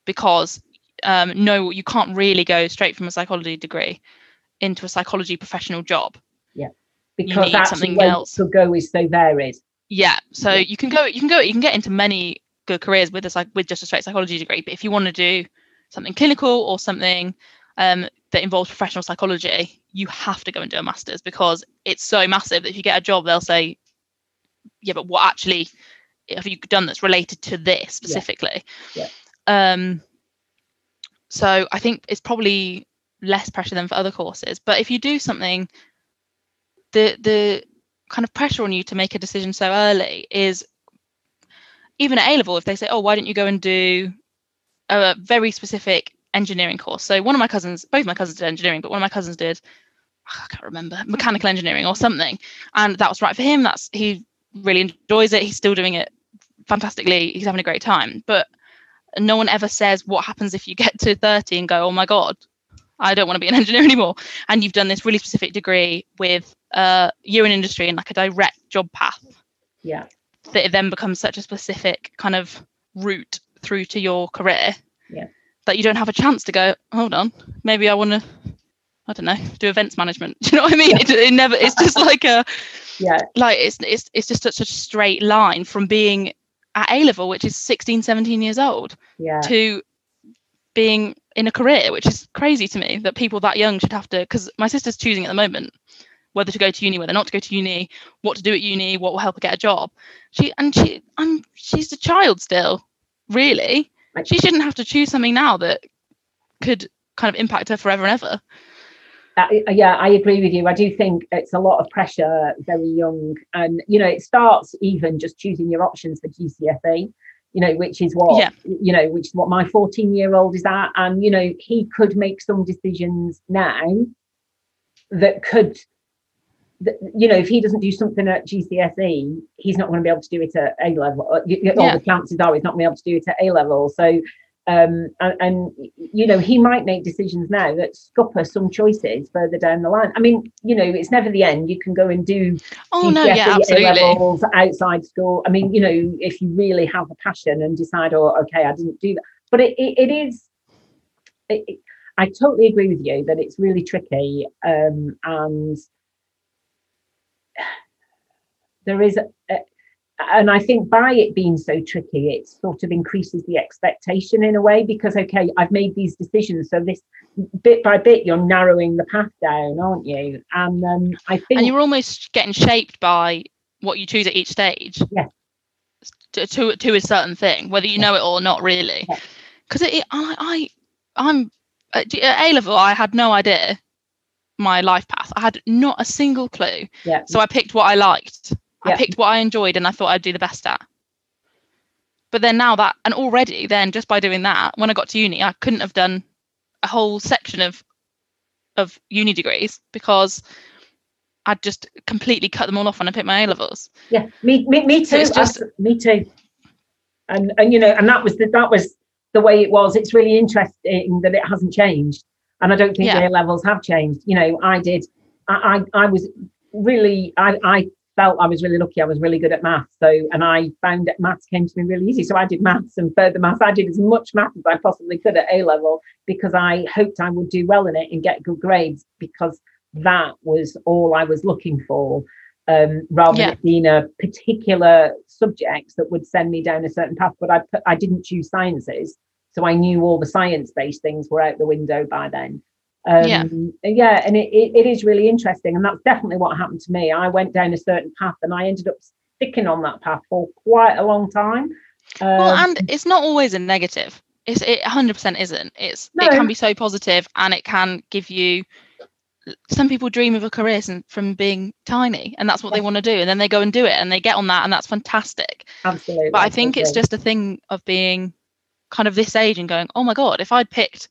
Speaker 2: because um no you can't really go straight from a psychology degree into a psychology professional job.
Speaker 1: Yeah. Because that's something else. to go is so varied
Speaker 2: yeah. So yeah. you can go you can go you can get into many good careers with a with just a straight psychology degree but if you want to do something clinical or something um, that involves professional psychology, you have to go and do a master's because it's so massive that if you get a job, they'll say, yeah, but what actually have you done that's related to this specifically?
Speaker 1: Yeah. yeah.
Speaker 2: Um, so I think it's probably less pressure than for other courses. But if you do something, the the kind of pressure on you to make a decision so early is even at A level, if they say, oh, why don't you go and do a very specific engineering course. So one of my cousins, both my cousins did engineering, but one of my cousins did oh, I can't remember mechanical engineering or something, and that was right for him. That's he really enjoys it. He's still doing it fantastically. He's having a great time. But no one ever says what happens if you get to 30 and go, oh my god, I don't want to be an <laughs> engineer anymore. And you've done this really specific degree with uh, a year in industry and like a direct job path.
Speaker 1: Yeah.
Speaker 2: That it then becomes such a specific kind of route through to your career.
Speaker 1: Yeah
Speaker 2: that you don't have a chance to go hold on maybe i want to i don't know do events management <laughs> do you know what i mean yeah. it, it, never it's just <laughs> like a
Speaker 1: yeah
Speaker 2: like it's it's it's just such a straight line from being at A level, which is 16, 17 years old,
Speaker 1: yeah
Speaker 2: to being in a career, which is crazy to me that people that young should have to. Because my sister's choosing at the moment whether to go to uni, whether not to go to uni, what to do at uni, what will help her get a job. She and she, I'm she's a child still, really. She shouldn't have to choose something now that could kind of impact her forever and ever.
Speaker 1: Uh, yeah, I agree with you. I do think it's a lot of pressure very young, and you know, it starts even just choosing your options for GCSE. You know, which is what
Speaker 2: Yeah.
Speaker 1: you know, which is what my 14 year old is at, and you know, he could make some decisions now that could, you know, if he doesn't do something at GCSE, he's not going to be able to do it at A level. Uh, All the chances are he's not going to be able to do it at A level. So um and, and you know he might make decisions now that scupper some choices further down the line i mean you know it's never the end you can go and do
Speaker 2: Oh no, yeah,
Speaker 1: GCSE. A-levels outside school i mean you know if you really have a passion and decide oh okay i didn't do that but it, it, it is it- i totally agree with you that it's really tricky um and there is a, and I think by it being so tricky, it sort of increases the expectation in a way because okay, I've made these decisions, so this bit by bit you're narrowing the path down, aren't you? And um, I think
Speaker 2: and you're almost getting shaped by what you choose at each stage.
Speaker 1: Yeah.
Speaker 2: to, to to a certain thing whether you know it or not really.
Speaker 1: Yeah.
Speaker 2: because it, it- I, I i'm at at a level i had no idea my life path. I had not a single clue.
Speaker 1: Yeah,
Speaker 2: so i picked what i liked i
Speaker 1: Yeah.
Speaker 2: picked what i enjoyed and i thought i'd do the best at but then now that and already then just by doing that when i got to uni i couldn't have done a whole section of of uni degrees because I'd just completely cut them all off when I picked my A levels.
Speaker 1: yeah, me, me, me
Speaker 2: So
Speaker 1: too.
Speaker 2: it's just-
Speaker 1: me too. And and you know, and that was the that was the way it was. It's really interesting that it hasn't changed, and I don't think
Speaker 2: Yeah.
Speaker 1: A levels have changed. You know, I did. I I, I was really. I I felt I was really lucky. I was really good at maths. So, and I found that maths came to me really easy. So I did maths and further maths. I did as much maths as I possibly could at A level because I hoped I would do well in it and get good grades because that was all I was looking for. Um, rather
Speaker 2: Yeah.
Speaker 1: than being a particular subjects that would send me down a certain path, but I put, I didn't choose sciences, so I knew all the science-based things were out the window by then. Um,
Speaker 2: Yeah.
Speaker 1: yeah, and it, it, it is really interesting, and that's definitely what happened to me. I went down a certain path, and I ended up sticking on that path for quite a long time.
Speaker 2: well,
Speaker 1: Um,
Speaker 2: and it's not always a negative. It's it 100% isn't. It's
Speaker 1: No.
Speaker 2: it can be so positive and it can give you some people dream of a career from being tiny and that's what they want to do and then they go and do it and they get on that and that's fantastic.
Speaker 1: absolutely,
Speaker 2: But I think it's just a thing of being kind of this age and going, "Oh my god, if I'd picked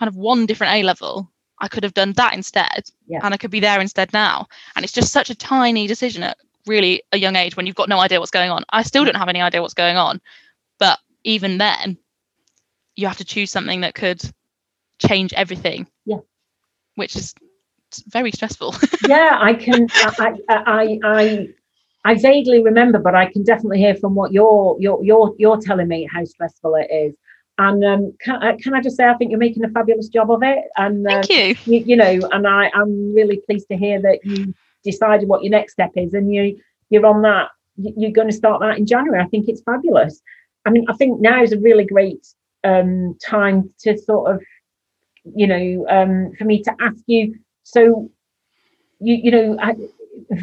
Speaker 2: kind of one different A level, I could have done that instead
Speaker 1: Yeah.
Speaker 2: and I could be there instead now." And it's just such a tiny decision at really a young age when you've got no idea what's going on. I still don't have any idea what's going on, but even then, you have to choose something that could change everything.
Speaker 1: Yeah.
Speaker 2: Which is very stressful. <laughs>
Speaker 1: yeah, I can. I, I, I, I, I vaguely remember, but I can definitely hear from what you're you're you're you're telling me how stressful it is. And um, can, uh, can I just say, I think you're making a fabulous job of it. And uh,
Speaker 2: Thank you.
Speaker 1: you, you know, and I am really pleased to hear that you decided what your next step is, and you you're on that. you- You're going to start that in January. I think it's fabulous. I mean, I think now is a really great um, time to sort of, you know, um, for me to ask you. So, you you know, I,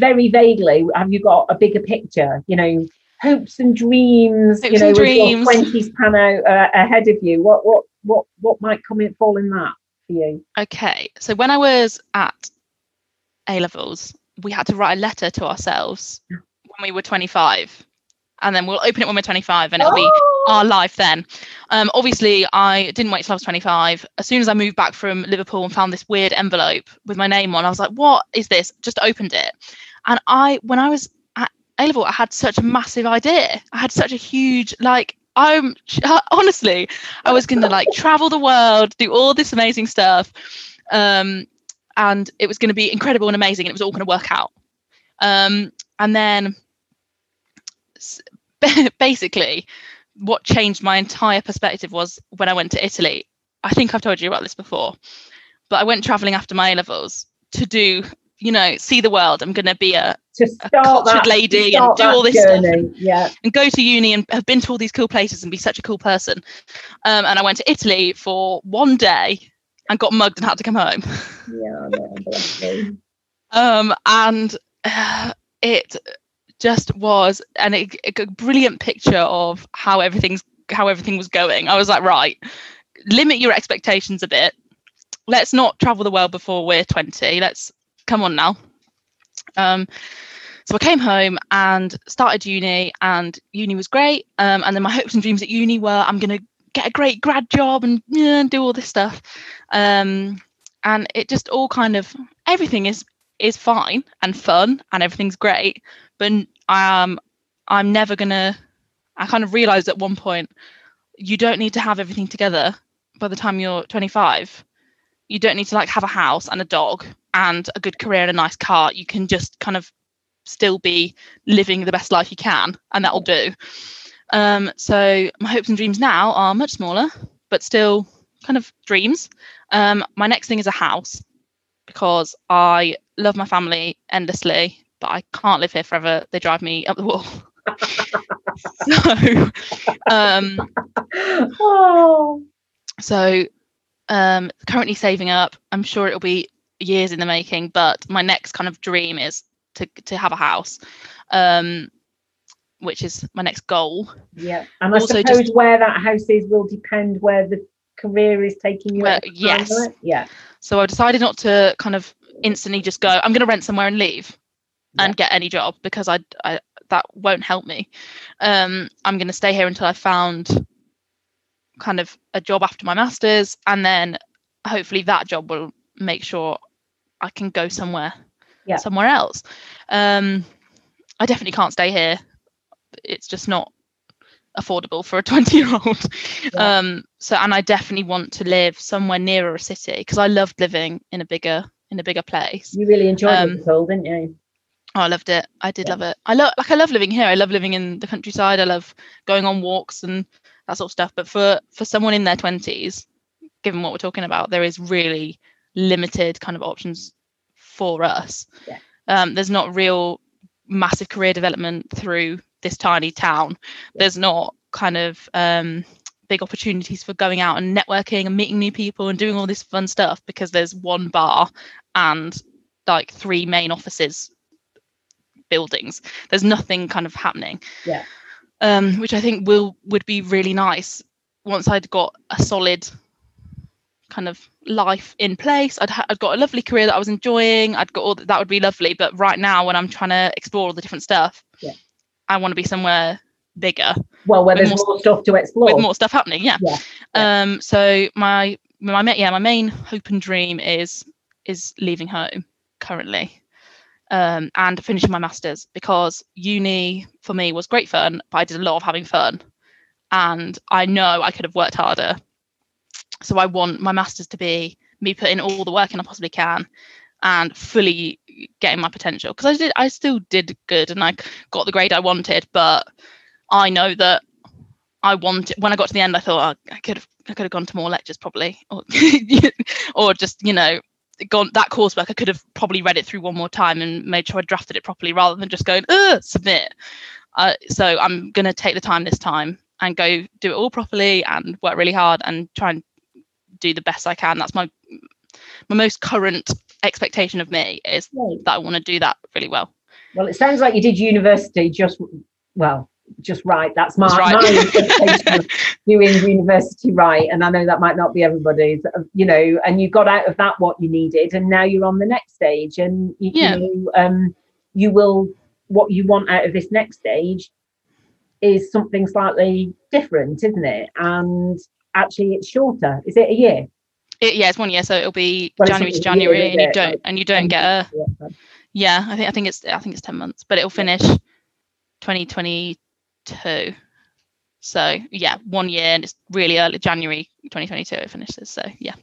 Speaker 1: very vaguely, have you got a bigger picture? You know, hopes and dreams. you know,
Speaker 2: and
Speaker 1: with your
Speaker 2: dreams.
Speaker 1: twenties pan out uh, ahead of you. What what what what might come in fall in that for you?
Speaker 2: Okay, so when I was at A levels, we had to write a letter to ourselves when we were 25, and then we'll open it when we're 25, and it'll be
Speaker 1: Oh!
Speaker 2: our life then. Um, obviously, I didn't wait till I was 25. As soon as I moved back from Liverpool and found this weird envelope with my name on, I was like, "What is this?" Just opened it, and I, when I was A level, I had such a massive idea. I had such a huge like. I'm <laughs> honestly, I was going to like travel the world, do all this amazing stuff, um, and it was going to be incredible and amazing, and it was all going to work out. Um, and then, <laughs> basically, what changed my entire perspective was when I went to Italy. I think I've told you about this before, but I went traveling after my A levels to do you know see the world i'm going to be a,
Speaker 1: to
Speaker 2: a cultured
Speaker 1: that,
Speaker 2: lady and do all this stuff.
Speaker 1: Yeah,
Speaker 2: and go to uni and have been to all these cool places and be such a cool person. Um, and i went to italy for one day and got mugged and had to come home. <laughs>
Speaker 1: Yeah, bless you.
Speaker 2: um, and uh, it just was and it, it, a brilliant picture of how everything's how everything was going. I was like right limit your expectations a bit. Let's not travel the world before we're 20 let's come on now. Um, so i came home and started uni and uni was great. Um, and then my <laughs> hopes and dreams at uni were i'm going to get a great grad job and yeah, do all this stuff. Um, and it just all kind of everything is is fine and fun and everything's great. But um i'm never gonna i kind of realized at one point you don't need to have everything together by the time you're 25 you don't need to like have a house and a dog and a good career and a nice car you can just kind of still be living the best life you can and that'll do um so my hopes and dreams now are much smaller but still kind of dreams um my next thing is a house because I love my family endlessly, but I can't live here forever. They drive me up the wall. <laughs> so, um, <laughs>
Speaker 1: Oh,
Speaker 2: so um, currently saving up. I'm sure it'll be years in the making, but my next kind of dream is to to have a house, um, which is my next goal.
Speaker 1: yeah. And I
Speaker 2: Also
Speaker 1: suppose
Speaker 2: just-
Speaker 1: where that house is will depend where the career is taking you.
Speaker 2: Where-
Speaker 1: at the time,
Speaker 2: yes.
Speaker 1: right? Yeah.
Speaker 2: So I decided not to kind of instantly just go. I'm going to rent somewhere and leave, and get any job because I, I that won't help me. Um, I'm going to stay here until I found kind of a job after my masters, and then hopefully that job will make sure I can go somewhere,
Speaker 1: Yeah.
Speaker 2: somewhere else. Um, I definitely can't stay here. It's just not affordable for a <laughs> 20 year old
Speaker 1: Yeah.
Speaker 2: um so and i definitely want to live somewhere nearer a city because i loved living in a bigger in a bigger place
Speaker 1: You really enjoyed
Speaker 2: Um,
Speaker 1: Liverpool, didn't you?
Speaker 2: oh, i loved it i did
Speaker 1: Yeah.
Speaker 2: love it i love like i love living here i love living in the countryside i love going on walks and that sort of stuff. But for for someone in their 20s given what we're talking about there is really limited kind of options for us.
Speaker 1: Yeah.
Speaker 2: um there's not real massive career development through this tiny town. There's not kind of um big opportunities for going out and networking and meeting new people and doing all this fun stuff because there's one bar and like three main offices buildings. There's nothing kind of happening.
Speaker 1: Yeah.
Speaker 2: Um which i think will would be really nice once i'd got a solid kind of life in place. I'd, ha- I'd got a lovely career that i was enjoying. I'd got all that, that would be lovely. But right now when i'm trying to explore all the different stuff
Speaker 1: Yeah.
Speaker 2: i want to be somewhere bigger.
Speaker 1: Well, where there's
Speaker 2: more-
Speaker 1: more stuff to explore.
Speaker 2: with more stuff happening yeah.
Speaker 1: Yeah,
Speaker 2: um so my my yeah my main hope and dream is is leaving home currently um and finishing my masters because uni for me was great fun but i did a lot of having fun. And i know i could have worked harder. So i want my masters to be me putting all the work in i possibly can and fully getting my potential. Because i did i still did good and i got the grade i wanted but i know that I wanted when I got to the end, I thought oh, I could have I could have gone to more lectures probably, or <laughs> or just you know gone that coursework. I could have probably read it through one more time and made sure I drafted it properly rather than just going Ugh, submit. Uh, so I'm gonna take the time this time and go do it all properly and work really hard and try and do the best I can. That's my my most current expectation of me is
Speaker 1: Right.
Speaker 2: that I want to do that really well.
Speaker 1: Well, it sounds like you did university just well, just right. That's my,
Speaker 2: right.
Speaker 1: my interpretation of doing university right. And I know that might not be everybody's, uh, you know, and you got out of that what you needed, and now you're on the next stage, and you,
Speaker 2: Yeah.
Speaker 1: you know, um, you will what you want out of this next stage is something slightly different, isn't it? And actually, it's shorter. Is it a year?
Speaker 2: It, yeah, it's one year, so it'll be
Speaker 1: Well,
Speaker 2: January to
Speaker 1: a year,
Speaker 2: January, and you don't and you don't get a
Speaker 1: Yeah.
Speaker 2: I think I think it's I think it's ten months, but it'll finish 2022. So yeah, one year, and it's really early January 2022 it finishes. So yeah,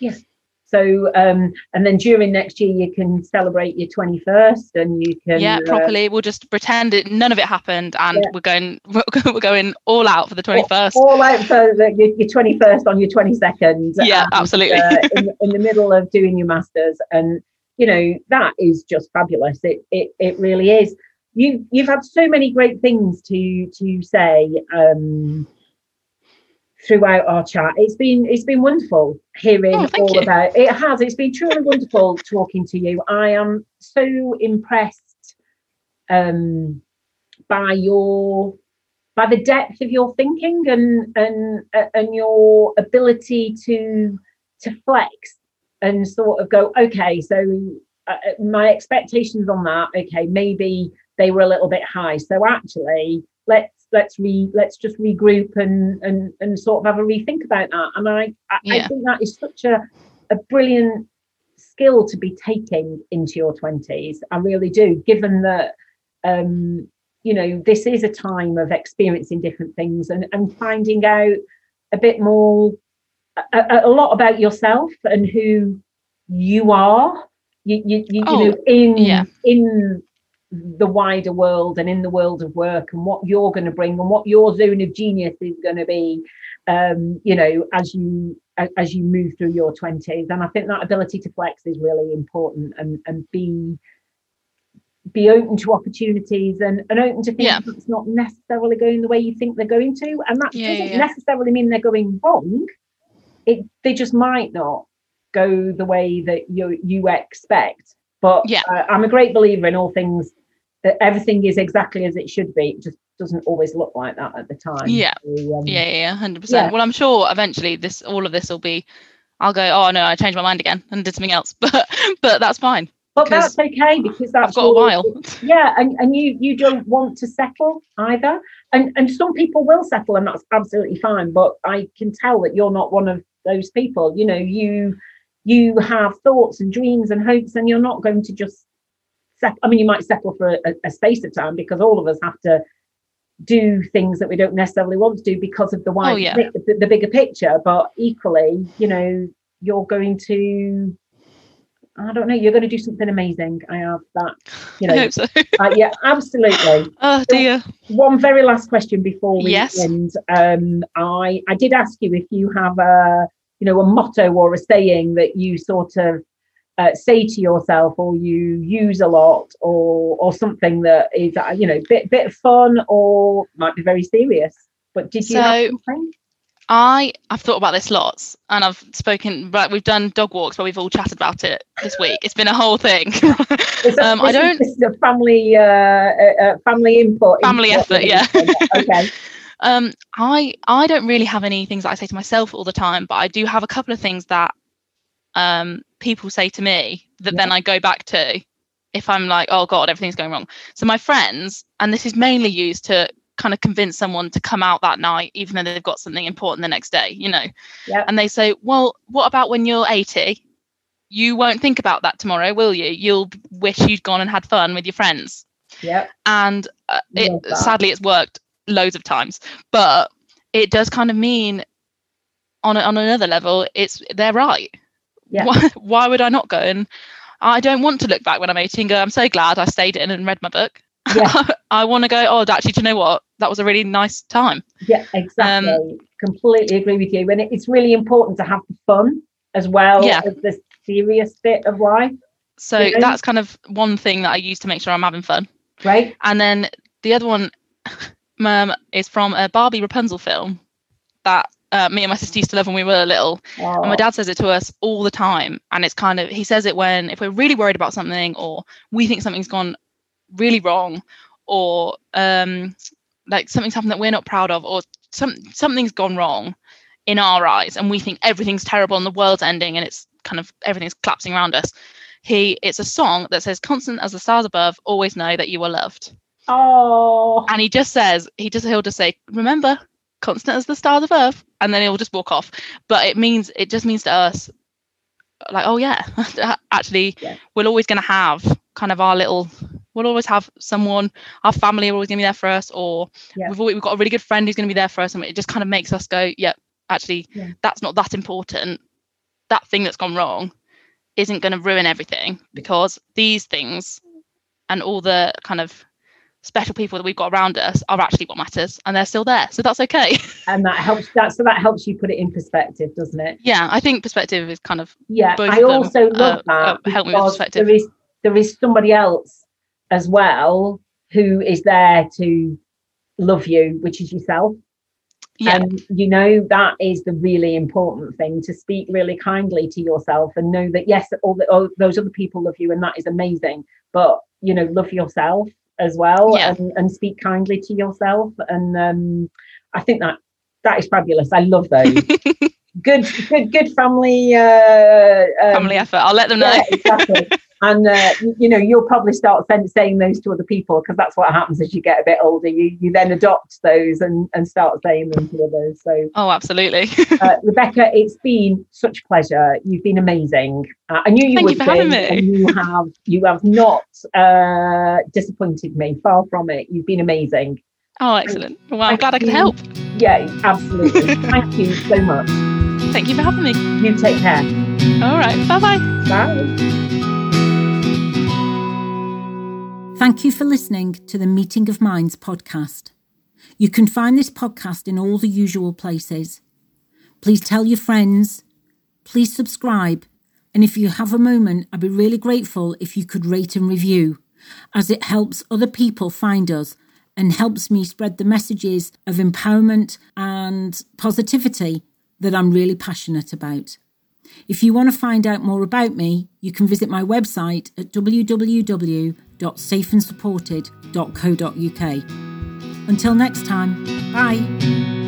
Speaker 2: Yes.
Speaker 1: So, um, and then during next year, you can celebrate your 21st and you can.
Speaker 2: yeah,
Speaker 1: uh,
Speaker 2: properly. We'll just pretend it none of it happened, and
Speaker 1: Yeah.
Speaker 2: we're going <laughs> we're going all out for the 21st.
Speaker 1: all out for the, your, your 21st on your 22nd.
Speaker 2: Yeah,
Speaker 1: and,
Speaker 2: absolutely.
Speaker 1: uh, in, in the middle of doing your masters, and you know that is just fabulous it it, it really is you you've had so many great things to to say um throughout our chat. It's been it's been wonderful hearing
Speaker 2: Oh,
Speaker 1: all
Speaker 2: you.
Speaker 1: about it has. It's been truly wonderful talking to you. I am so impressed um by your by the depth of your thinking and and and your ability to to flex and sort of go okay so uh, uh, my expectations on that okay maybe they were a little bit high. So actually let's let's re let's just regroup and and and sort of have a rethink about that. And i i, I think that is such a a brilliant skill to be taking into your 20s i really do given that um you know this is a time of experiencing different things and and finding out a bit more a, a- lot about yourself and who you are. You you, you, you
Speaker 2: Oh,
Speaker 1: know in
Speaker 2: yeah.
Speaker 1: in the wider world and in the world of work and what you're going to bring and what your zone of genius is going to be um you know as you as you move through your 20s and i think that ability to flex is really important and and be be open to opportunities and, and open to things
Speaker 2: Yeah.
Speaker 1: that's not necessarily going the way you think they're going to. And that
Speaker 2: Yeah,
Speaker 1: doesn't
Speaker 2: yeah,
Speaker 1: necessarily mean they're going wrong. It they just might not go the way that you you expect. But
Speaker 2: Yeah.
Speaker 1: uh, i'm a great believer in all things that everything is exactly as it should be it just doesn't always look like that at the time
Speaker 2: Yeah.
Speaker 1: So, um,
Speaker 2: Yeah, yeah, hundred
Speaker 1: Yeah.
Speaker 2: percent. Well, I'm sure eventually this, all of this will be. I'll go. Oh no, I changed my mind again and did something else. <laughs> But but that's fine.
Speaker 1: But that's okay because that's
Speaker 2: I've got a while. <laughs>
Speaker 1: yeah and, and you you don't want to settle either and and some people will settle and that's absolutely fine but i can tell that you're not one of those people you know you you have thoughts and dreams and hopes and you're not going to just set i mean you might settle for a, a space of time because all of us have to do things that we don't necessarily want to do because of the wide
Speaker 2: yeah.
Speaker 1: the, the bigger picture but equally you know you're going to i don't know you're going to do something amazing i have that you know
Speaker 2: so. <laughs>
Speaker 1: uh, yeah, absolutely. <laughs>
Speaker 2: oh dear.
Speaker 1: One very last question before we
Speaker 2: Yes.
Speaker 1: end. Um, I I did ask you if you have a you know a motto or a saying that you sort of uh, say to yourself or you use a lot or or something that is uh, you know bit bit fun or might be very serious. But did you
Speaker 2: So-? I I've thought about this lots, and I've spoken. Right, we've done dog walks, but we've all chatted about it this week. It's been a whole thing. <laughs>
Speaker 1: That-
Speaker 2: um, I don't-
Speaker 1: This is a family uh, uh, uh, family input.
Speaker 2: Family
Speaker 1: what
Speaker 2: effort, yeah. <laughs>
Speaker 1: okay. <laughs>
Speaker 2: um, I I don't really have any things that I say to myself all the time, but I do have a couple of things that um people say to me that then I go back to if I'm like, oh god, everything's going wrong. So my friends, and this is mainly used to kind of convince someone to come out that night, even though they've got something important the next day, you know.
Speaker 1: Yep.
Speaker 2: And they say, well, what about when you're 80? You won't think about that tomorrow, will you? You'll wish you'd gone and had fun with your friends
Speaker 1: Yep.
Speaker 2: and uh, it sadly it's worked loads of times but it does kind of mean on on another level it's they're right
Speaker 1: Yeah.
Speaker 2: why, why would i not go and i don't want to look back when i'm 80 and go i'm so glad i stayed in and read my book
Speaker 1: Yeah. <laughs>
Speaker 2: i want to go oh actually do you know what that was a really nice time
Speaker 1: Yeah, exactly.
Speaker 2: Um,
Speaker 1: Completely agree with you. And it- it's really important to have the fun as well
Speaker 2: Yeah.
Speaker 1: as the serious bit of life,
Speaker 2: so that's kind of one thing that i use to make sure i'm having fun
Speaker 1: right?
Speaker 2: And then the other one <laughs> um, is from a Barbie Rapunzel film that uh, me and my sister used to love when we were little. And my dad says it to us all the time. And it's kind of, he says it when, if we're really worried about something or we think something's gone really wrong or um, like something's happened that we're not proud of or some, something's gone wrong in our eyes and we think everything's terrible and the world's ending and it's kind of everything's collapsing around us. He, it's a song that says, constant as the stars above, always know that you are loved
Speaker 1: oh,
Speaker 2: and he just says he just he'll just say remember constant as the stars above and then he'll just walk off but it means it just means to us like oh yeah <laughs> actually
Speaker 1: Yeah.
Speaker 2: we're always going to have kind of our little we'll always have someone our family are always going to be there for us or
Speaker 1: Yeah.
Speaker 2: we've, always, we've got a really good friend who's going to be there for us and it just kind of makes us go yeah actually
Speaker 1: Yeah.
Speaker 2: that's not that important that thing that's gone wrong isn't going to ruin everything because these things and all the kind of special people that we've got around us are actually what matters and they're still there so that's okay. <laughs>
Speaker 1: And that helps that so that helps you put it in perspective doesn't it?
Speaker 2: Yeah i think perspective is kind of
Speaker 1: yeah i also love uh, that uh, help me with perspective. there is there is somebody else as well who is there to love you which is yourself. Yeah. and you know that is the really important thing to speak really kindly to yourself and know that yes all, the, all those other people love you and that is amazing but you know love yourself as well yeah. and, and speak kindly to yourself. And um, i think that that is fabulous. I love those. <laughs> Good good good family uh
Speaker 2: um, family effort. I'll let them know.
Speaker 1: yeah, exactly <laughs> and uh, you know you'll probably start saying those to other people because that's what happens as you get a bit older. You you then adopt those and and start saying them to others. So
Speaker 2: oh absolutely. <laughs>
Speaker 1: uh, rebecca it's been such a pleasure. You've been amazing. Uh, i knew you
Speaker 2: Thank
Speaker 1: would
Speaker 2: you
Speaker 1: be
Speaker 2: and
Speaker 1: you have you have not uh, disappointed me. Far from it. You've been amazing.
Speaker 2: Oh excellent. Well i'm glad i could help.
Speaker 1: Yeah absolutely. <laughs> Thank you so much.
Speaker 2: Thank you for having me.
Speaker 1: You take care.
Speaker 2: All right. Bye-bye.
Speaker 1: Bye
Speaker 3: Thank you for listening to the Meeting of Minds podcast. You can find this podcast in all the usual places. Please tell your friends, please subscribe, and if you have a moment, I'd be really grateful if you could rate and review, as it helps other people find us and helps me spread the messages of empowerment and positivity that I'm really passionate about. If you want to find out more about me, you can visit my website at www.safeandsupported.co.uk. Until next time, bye.